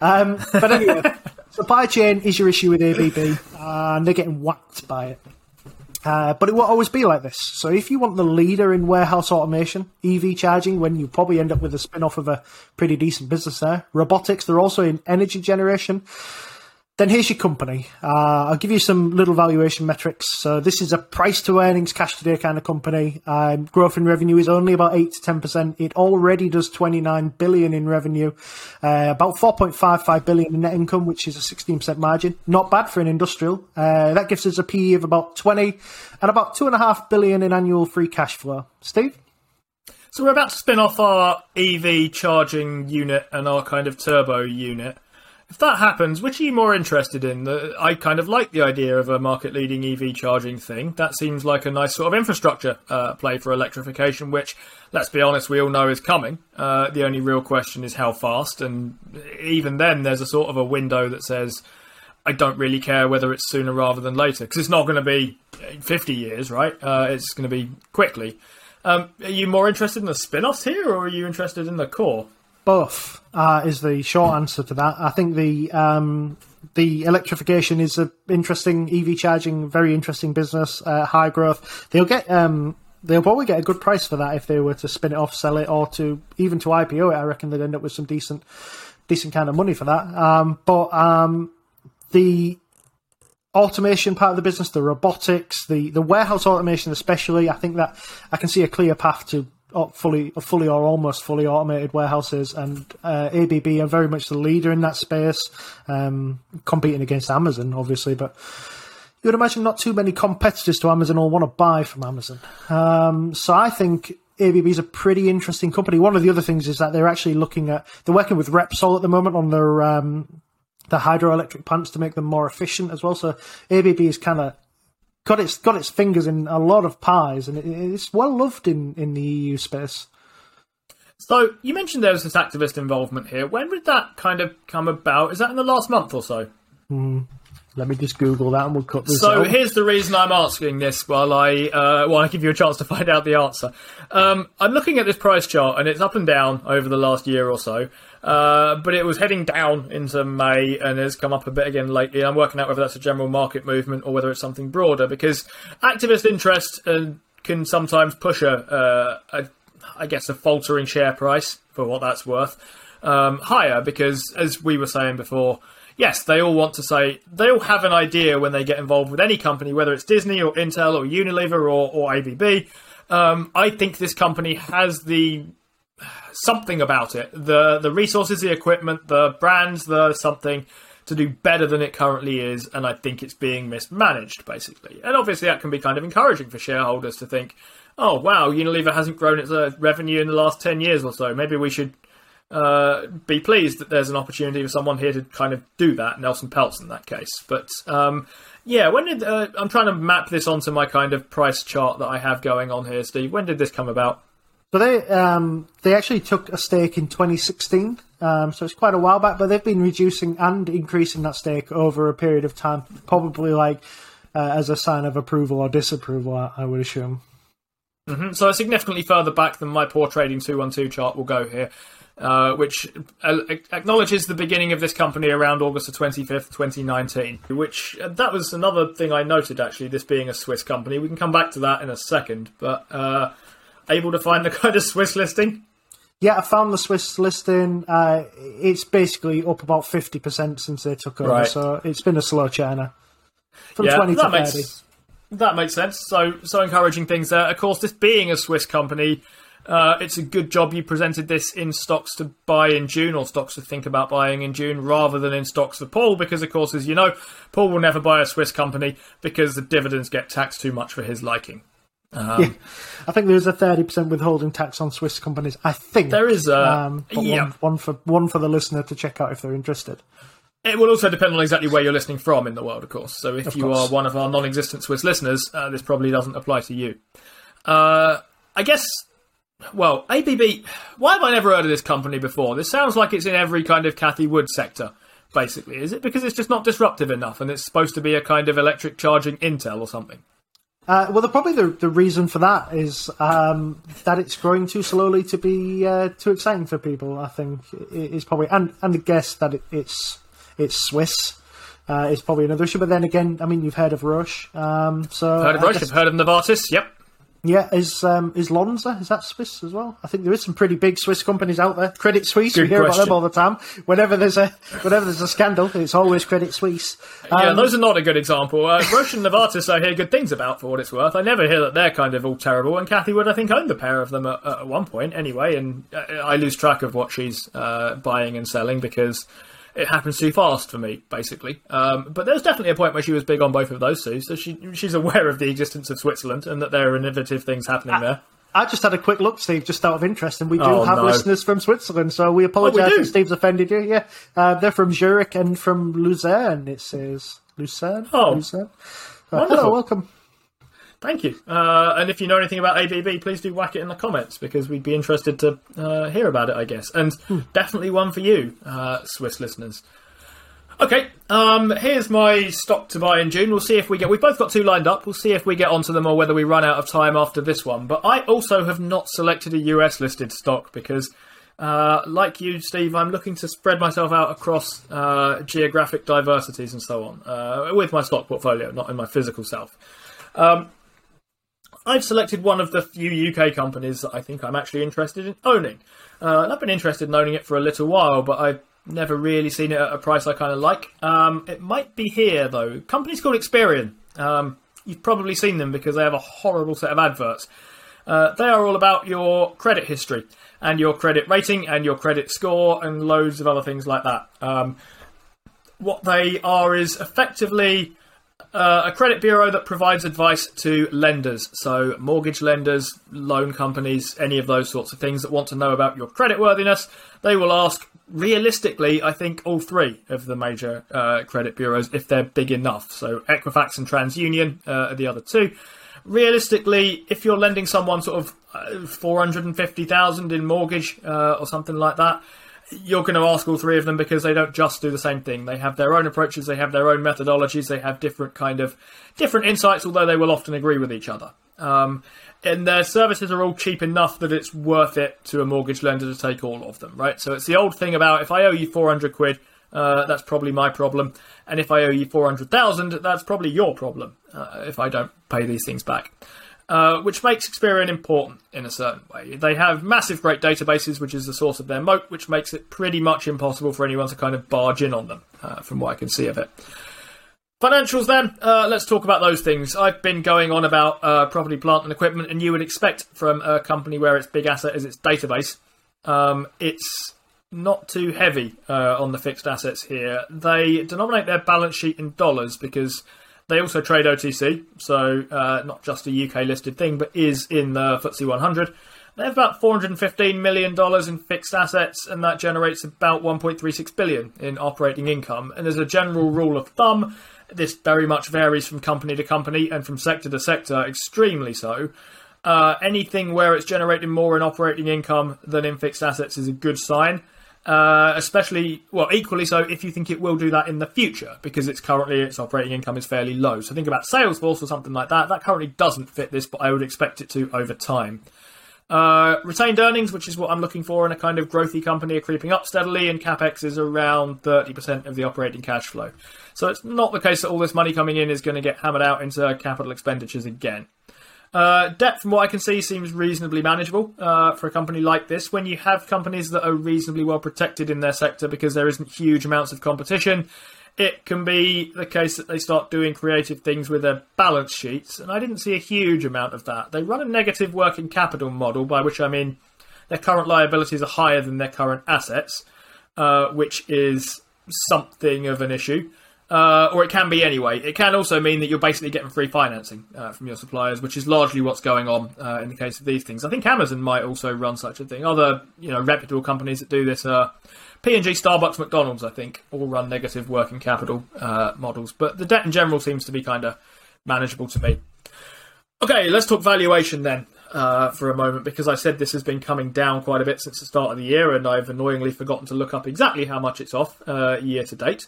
Um, but anyway, supply chain is your issue with ABB, and they're getting whacked by it. Uh, but it won't always be like this. So if you want the leader in warehouse automation, EV charging, when you probably end up with a spin off of a pretty decent business there, robotics, they're also in energy generation. Then here's your company. Uh, I'll give you some little valuation metrics. So this is a price to earnings, cash today kind of company. Um, growth in revenue is only about eight to ten percent. It already does 29 billion in revenue, uh, about 4.55 billion in net income, which is a 16 percent margin. Not bad for an industrial. Uh, that gives us a PE of about 20 and about two and a half billion in annual free cash flow. Steve. So we're about to spin off our EV charging unit and our kind of turbo unit. If that happens, which are you more interested in? The, I kind of like the idea of a market leading EV charging thing. That seems like a nice sort of infrastructure uh, play for electrification, which, let's be honest, we all know is coming. Uh, the only real question is how fast, and even then, there's a sort of a window that says, I don't really care whether it's sooner rather than later, because it's not going to be 50 years, right? Uh, it's going to be quickly. Um, are you more interested in the spin offs here, or are you interested in the core? Both uh, is the short answer to that. I think the um, the electrification is an interesting EV charging, very interesting business, uh, high growth. They'll get um, they'll probably get a good price for that if they were to spin it off, sell it, or to even to IPO it. I reckon they'd end up with some decent decent kind of money for that. Um, but um, the automation part of the business, the robotics, the the warehouse automation, especially, I think that I can see a clear path to fully, fully or almost fully automated warehouses, and uh, ABB are very much the leader in that space, um, competing against Amazon, obviously. But you would imagine not too many competitors to Amazon will want to buy from Amazon. Um, so I think ABB is a pretty interesting company. One of the other things is that they're actually looking at they're working with Repsol at the moment on their um, the hydroelectric plants to make them more efficient as well. So ABB is kind of got its got its fingers in a lot of pies, and it, it's well loved in in the EU space. So you mentioned there was this activist involvement here. When did that kind of come about? Is that in the last month or so? Mm. Let me just Google that and we'll cut this So out. here's the reason I'm asking this while I uh, while I give you a chance to find out the answer. Um, I'm looking at this price chart and it's up and down over the last year or so. Uh, but it was heading down into May and has come up a bit again lately. I'm working out whether that's a general market movement or whether it's something broader because activist interest uh, can sometimes push a, uh, a, I guess, a faltering share price for what that's worth um, higher because, as we were saying before, yes, they all want to say they all have an idea when they get involved with any company, whether it's Disney or Intel or Unilever or, or ABB. Um, I think this company has the something about it the the resources, the equipment, the brands, the something to do better than it currently is, and I think it's being mismanaged basically. And obviously, that can be kind of encouraging for shareholders to think, oh wow, Unilever hasn't grown its uh, revenue in the last ten years or so. Maybe we should uh, be pleased that there's an opportunity for someone here to kind of do that. Nelson Peltz in that case, but. Um, yeah, when did uh, I'm trying to map this onto my kind of price chart that I have going on here, Steve? When did this come about? So they um, they actually took a stake in 2016, um, so it's quite a while back. But they've been reducing and increasing that stake over a period of time, probably like uh, as a sign of approval or disapproval. I, I would assume. Mm-hmm. So significantly further back than my poor trading two one two chart will go here uh, which uh, acknowledges the beginning of this company around August the 25th, 2019. Which uh, that was another thing I noted actually, this being a Swiss company. We can come back to that in a second, but uh, able to find the kind of Swiss listing? Yeah, I found the Swiss listing. Uh, it's basically up about 50% since they took over, right. so it's been a slow China. From yeah, 20 to 30. Makes, that makes sense. So, so encouraging things there. Of course, this being a Swiss company, uh, it's a good job you presented this in stocks to buy in June or stocks to think about buying in June rather than in stocks for Paul because, of course, as you know, Paul will never buy a Swiss company because the dividends get taxed too much for his liking. Um, yeah, I think there's a thirty percent withholding tax on Swiss companies. I think there is a um, yeah. one, one for one for the listener to check out if they're interested. It will also depend on exactly where you're listening from in the world, of course. So if of you course. are one of our non-existent Swiss listeners, uh, this probably doesn't apply to you. Uh, I guess well, ABB. Why have I never heard of this company before? This sounds like it's in every kind of Cathie Wood sector. Basically, is it because it's just not disruptive enough, and it's supposed to be a kind of electric charging Intel or something? Uh, well, the, probably the, the reason for that is um, that it's growing too slowly to be uh, too exciting for people. I think is probably and and the guess that it, it's it's Swiss uh, is probably another issue. But then again, I mean, you've heard of Roche, um, so heard of Roche, I've heard of Novartis. Yep. Yeah, is um, is Lonza is that Swiss as well? I think there is some pretty big Swiss companies out there. Credit Suisse, Good we hear about them all the time. Whenever there's a whenever there's a scandal, it's always Credit Suisse. yeah, Um, those are not a good example. Uh, Roche and Novartis I hear good things about for what it's worth. I never hear that they're kind of all terrible. And Cathie Wood, I think, owned a pair of them at, at one point anyway. And uh, I lose track of what she's uh, buying and selling because it happens too fast for me, basically. Um, but there's definitely a point where she was big on both of those two. So she she's aware of the existence of Switzerland and that there are innovative things happening there. I just had a quick look, Steve, just out of interest, and we do Oh, have no. listeners from Switzerland, so we apologise do? if Steve's offended you. Yeah, uh, they're from Zurich and from Lucerne. It says Lucerne. Oh, Lucerne. Uh, hello, welcome. Thank you. Uh, and if you know anything about ABB, please do whack it in the comments because we'd be interested to uh, hear about it, I guess. And definitely one for you, uh, Swiss listeners. Okay, um, here's my stock to buy in June. We'll see if we get. We've both got two lined up. We'll see if we get onto them or whether we run out of time after this one. But I also have not selected a US listed stock because, uh, like you, Steve, I'm looking to spread myself out across uh, geographic diversities and so on uh, with my stock portfolio, not in my physical self. I've selected one of the few UK companies that I think I'm actually interested in owning. Uh, and I've been interested in owning it for a little while, but I've never really seen it at a price I kind of like. Um, it might be here though. Company's called Experian. Um, you've probably seen them because they have a horrible set of adverts. Uh, they are all about your credit history and your credit rating and your credit score and loads of other things like that. Um, what they are is effectively uh, a credit bureau that provides advice to lenders, so mortgage lenders, loan companies, any of those sorts of things that want to know about your credit worthiness. They will ask, realistically, I think all three of the major uh, credit bureaus if they're big enough. So Equifax and TransUnion uh, are the other two. Realistically, if you're lending someone sort of uh, four hundred and fifty thousand in mortgage uh, or something like that, you're going to ask all three of them because they don't just do the same thing. They have their own approaches, they have their own methodologies, they have different kind of different insights, although they will often agree with each other. Um, and their services are all cheap enough that it's worth it to a mortgage lender to take all of them, right? So it's the old thing about if I owe you 400 quid, uh, that's probably my problem, and if I owe you 400,000, that's probably your problem uh, if I don't pay these things back uh, which makes Experian important in a certain way. They have massive, great databases, which is the source of their moat, which makes it pretty much impossible for anyone to kind of barge in on them, uh, from what I can see of it. Financials, then, uh, let's talk about those things. I've been going on about uh, property, plant, and equipment, and you would expect from a company where its big asset is its database, um, it's not too heavy uh, on the fixed assets here. They denominate their balance sheet in dollars because they also trade OTC, so uh, not just a UK listed thing, but is in the FTSE 100. They have about 415 million dollars in fixed assets, and that generates about 1.36 billion in operating income. And as a general rule of thumb, this very much varies from company to company and from sector to sector, extremely so. Uh, anything where it's generating more in operating income than in fixed assets is a good sign. Uh, especially, well, equally so if you think it will do that in the future, because it's currently its operating income is fairly low. So think about Salesforce or something like that. That currently doesn't fit this, but I would expect it to over time. Uh, retained earnings, which is what I'm looking for in a kind of growthy company, are creeping up steadily, and capex is around 30% of the operating cash flow. So it's not the case that all this money coming in is going to get hammered out into capital expenditures again. Uh, debt, from what I can see, seems reasonably manageable uh, for a company like this. When you have companies that are reasonably well protected in their sector because there isn't huge amounts of competition, it can be the case that they start doing creative things with their balance sheets. And I didn't see a huge amount of that. They run a negative working capital model, by which I mean their current liabilities are higher than their current assets, uh, which is something of an issue. Uh, or it can be anyway. It can also mean that you're basically getting free financing uh, from your suppliers, which is largely what's going on uh, in the case of these things. I think Amazon might also run such a thing. Other, you know, reputable companies that do this are P&G, Starbucks, McDonald's. I think all run negative working capital uh, models, but the debt in general seems to be kind of manageable to me. Okay, let's talk valuation then. Uh, for a moment, because I said this has been coming down quite a bit since the start of the year, and I've annoyingly forgotten to look up exactly how much it's off uh, year to date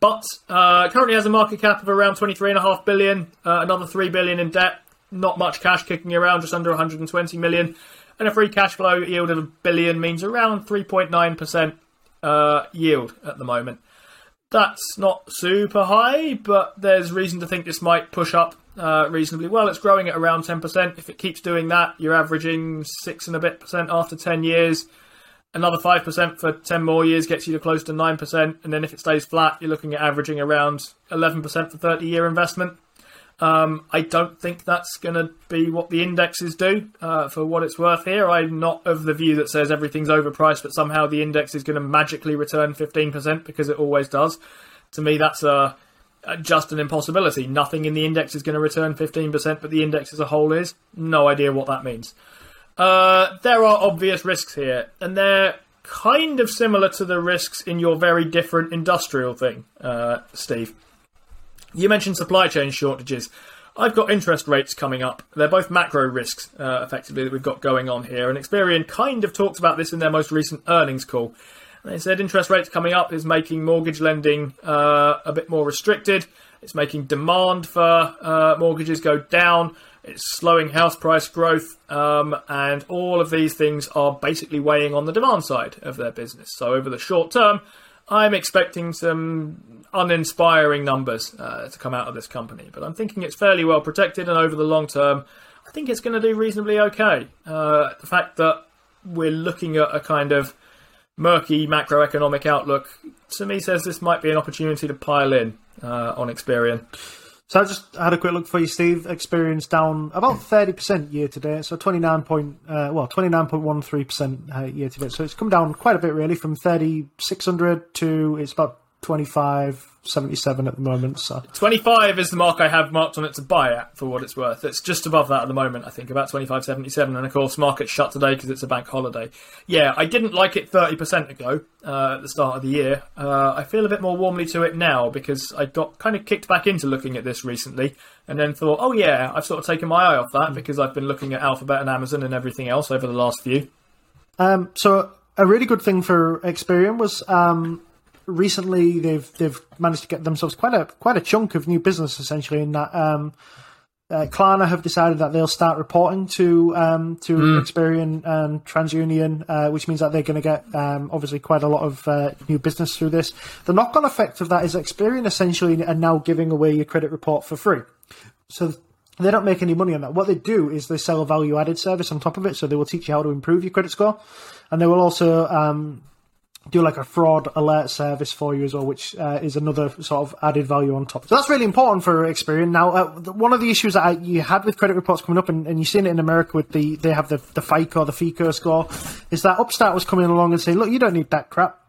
but uh, currently has a market cap of around 23.5 billion, uh, another 3 billion in debt, not much cash kicking around, just under 120 million, and a free cash flow yield of a billion means around 3.9% uh, yield at the moment. That's not super high, but there's reason to think this might push up uh, reasonably well. It's growing at around 10%. If it keeps doing that, you're averaging six and a bit percent after 10 years. Another 5% for 10 more years gets you to close to 9%. And then if it stays flat, you're looking at averaging around 11% for 30 year investment. Um, I don't think that's going to be what the indexes do uh, for what it's worth here. I'm not of the view that says everything's overpriced, but somehow the index is going to magically return 15% because it always does. To me, that's a, a just an impossibility. Nothing in the index is going to return 15%, but the index as a whole is. No idea what that means. Uh, there are obvious risks here, and they're kind of similar to the risks in your very different industrial thing, uh, Steve. You mentioned supply chain shortages. I've got interest rates coming up. They're both macro risks, uh, effectively, that we've got going on here. And Experian kind of talked about this in their most recent earnings call. They said interest rates coming up is making mortgage lending uh, a bit more restricted. It's making demand for uh, mortgages go down. It's slowing house price growth, um, and all of these things are basically weighing on the demand side of their business. So, over the short term, I'm expecting some uninspiring numbers uh, to come out of this company, but I'm thinking it's fairly well protected, and over the long term, I think it's going to do reasonably okay. Uh, the fact that we're looking at a kind of murky macroeconomic outlook to me says this might be an opportunity to pile in uh, on Experian. So I just had a quick look for you, Steve. Experian's down about thirty percent year to date, so twenty nine point uh, well twenty nine point one three percent uh, year to date. So it's come down quite a bit, really, from thirty six hundred to it's about 25 77 at the moment. So 25 is the mark I have marked on it to buy at for what it's worth. It's just above that at the moment, I think, about 25.77. And of course, market shut today because it's a bank holiday. Yeah, I didn't like it 30% ago uh, at the start of the year. Uh, I feel a bit more warmly to it now because I got kind of kicked back into looking at this recently and then thought, oh yeah, I've sort of taken my eye off that because I've been looking at Alphabet and Amazon and everything else over the last few. Um, so a really good thing for Experian was um, recently they've they've managed to get themselves quite a quite a chunk of new business essentially in that um, uh, Klarna have decided that they'll start reporting to um, to mm. Experian and TransUnion, uh, which means that they're going to get um, obviously quite a lot of uh, new business through this. The knock-on effect of that is Experian essentially are now giving away your credit report for free. So they don't make any money on that. What they do is they sell a value-added service on top of it. So they will teach you how to improve your credit score, and they will also um, do like a fraud alert service for you as well, which uh, is another sort of added value on top. So that's really important for Experian. Now, uh, one of the issues that I, you had with credit reports coming up, and, and you've seen it in America with the they have the the FICO, the FICO score, is that Upstart was coming along and saying, look, you don't need that crap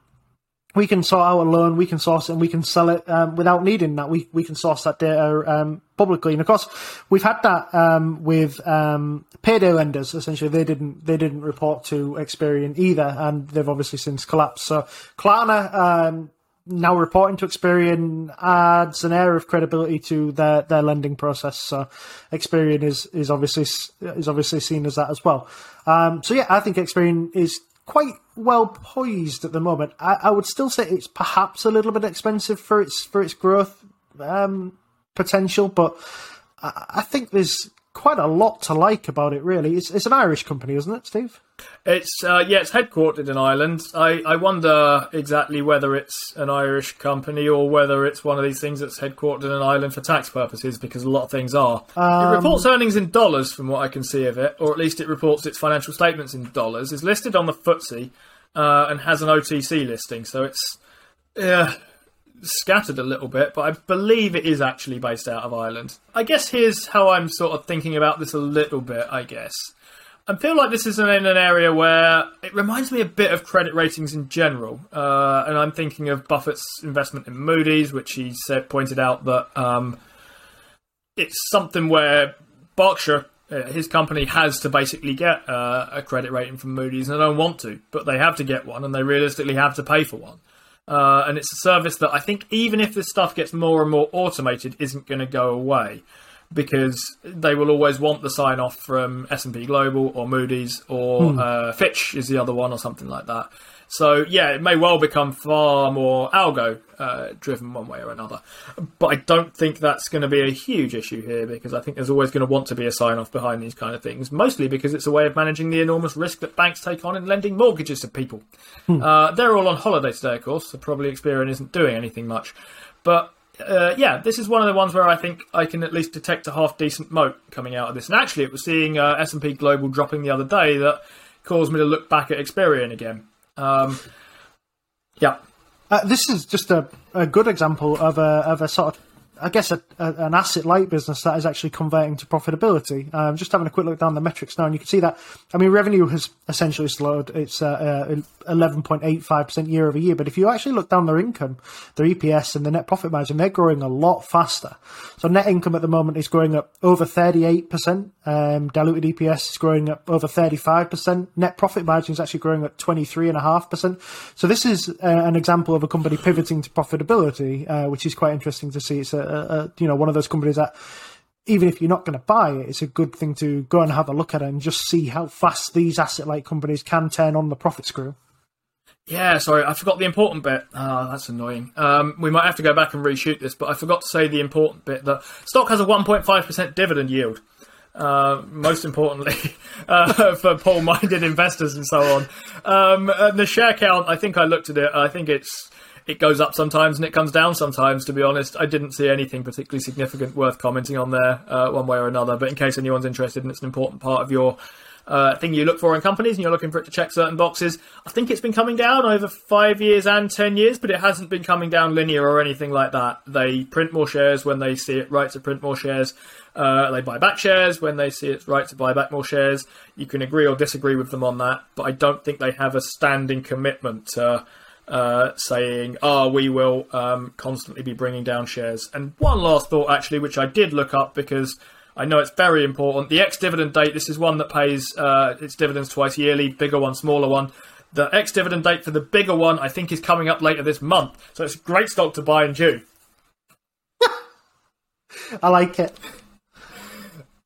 we can sort out a loan, we can source it, and we can sell it um, without needing that. We we can source that data um, publicly, and of course, we've had that um, with um, payday lenders. Essentially, they didn't they didn't report to Experian either, and they've obviously since collapsed. So Klarna um, now reporting to Experian adds an air of credibility to their, their lending process. So Experian is is obviously is obviously seen as that as well. Um, so yeah, I think Experian is quite well poised at the moment. I, I, would still say it's perhaps a little bit expensive for its for its growth um, potential, but I, I, think there's quite a lot to like about it. Really, it's, it's an Irish company, isn't it, Steve? It's uh, yeah, it's headquartered in Ireland. I, I wonder exactly whether it's an Irish company or whether it's one of these things that's headquartered in Ireland for tax purposes, because a lot of things are. Um, it reports earnings in dollars, from what I can see of it, or at least it reports its financial statements in dollars. Is listed on the FTSE uh, and has an OTC listing, so it's uh, scattered a little bit, but I believe it is actually based out of Ireland. I guess here's how I'm sort of thinking about this a little bit. I guess I feel like this is in an area where it reminds me a bit of credit ratings in general, uh, and I'm thinking of Buffett's investment in Moody's, which he said pointed out that um, it's something where Berkshire, uh, his company, has to basically get uh, a credit rating from Moody's, and they don't want to, but they have to get one, and they realistically have to pay for one. Uh, and it's a service that I think, even if this stuff gets more and more automated, isn't going to go away because they will always want the sign off from S&P Global or Moody's or hmm. uh, Fitch is the other one or something like that. So yeah, it may well become far more algo uh, driven one way or another, but I don't think that's going to be a huge issue here because I think there's always going to want to be a sign off behind these kind of things, mostly because it's a way of managing the enormous risk that banks take on in lending mortgages to people. Hmm. Uh, they're all on holiday today, of course, so probably Experian isn't doing anything much, but uh, yeah, this is one of the ones where I think I can at least detect a half decent moat coming out of this. And actually, it was seeing uh, S and P Global dropping the other day that caused me to look back at Experian again. Um, yeah, Uh, this is just a, a good example of a of a sort of I guess a, a, an asset light business that is actually converting to profitability. Um, just having a quick look down the metrics now, and you can see that. I mean, revenue has essentially slowed. It's uh, eleven point eight five percent year over year. But if you actually look down their income, their EPS and the net profit margin, they're growing a lot faster. So net income at the moment is growing up over thirty eight percent. Um, diluted EPS is growing up over thirty five percent. Net profit margin is actually growing at twenty three and a half percent. So this is uh, an example of a company pivoting to profitability, uh, which is quite interesting to see. It's a, a, you know one of those companies that even if you're not going to buy it, it's a good thing to go and have a look at it and just see how fast these asset light companies can turn on the profit screw. Yeah, sorry, I forgot the important bit. Ah, that's annoying. Um, we might have to go back and reshoot this, but I forgot to say the important bit that stock has a 1.5% dividend yield. Uh, most importantly, uh, for Paul-minded investors and so on. Um, and the share count, I think I looked at it. I think it's it goes up sometimes and it comes down sometimes. To be honest, I didn't see anything particularly significant worth commenting on there, uh, one way or another. But in case anyone's interested, and it's an important part of your uh, thing you look for in companies, and you're looking for it to check certain boxes. I think it's been coming down over five years and ten years, but it hasn't been coming down linear or anything like that. They print more shares when they see it right to print more shares. Uh, they buy back shares when they see it's right to buy back more shares. You can agree or disagree with them on that, but I don't think they have a standing commitment to uh, saying, "Oh, we will um, constantly be bringing down shares." And one last thought, actually, which I did look up because I know it's very important. The ex-dividend date. This is one that pays uh, its dividends twice yearly. Bigger one, smaller one. The ex-dividend date for the bigger one, I think, is coming up later this month. So it's a great stock to buy in June. I like it.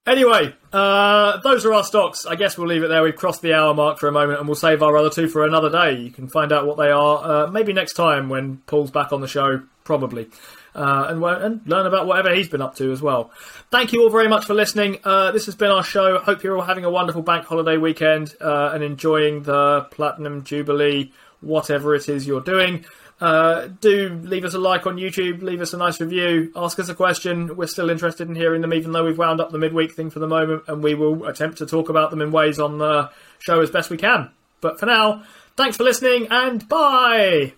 Anyway, uh, those are our stocks. I guess we'll leave it there. We've crossed the hour mark for a moment, and we'll save our other two for another day. You can find out what they are uh, maybe next time when Paul's back on the show, probably, uh, and, and learn about whatever he's been up to as well. Thank you all very much for listening. Uh, this has been our show. Hope you're all having a wonderful bank holiday weekend uh, and enjoying the Platinum Jubilee, whatever it is you're doing. Uh, do leave us a like on YouTube, leave us a nice review, ask us a question. We're still interested in hearing them, even though we've wound up the midweek thing for the moment, and we will attempt to talk about them in ways on the show as best we can. But for now, thanks for listening and bye!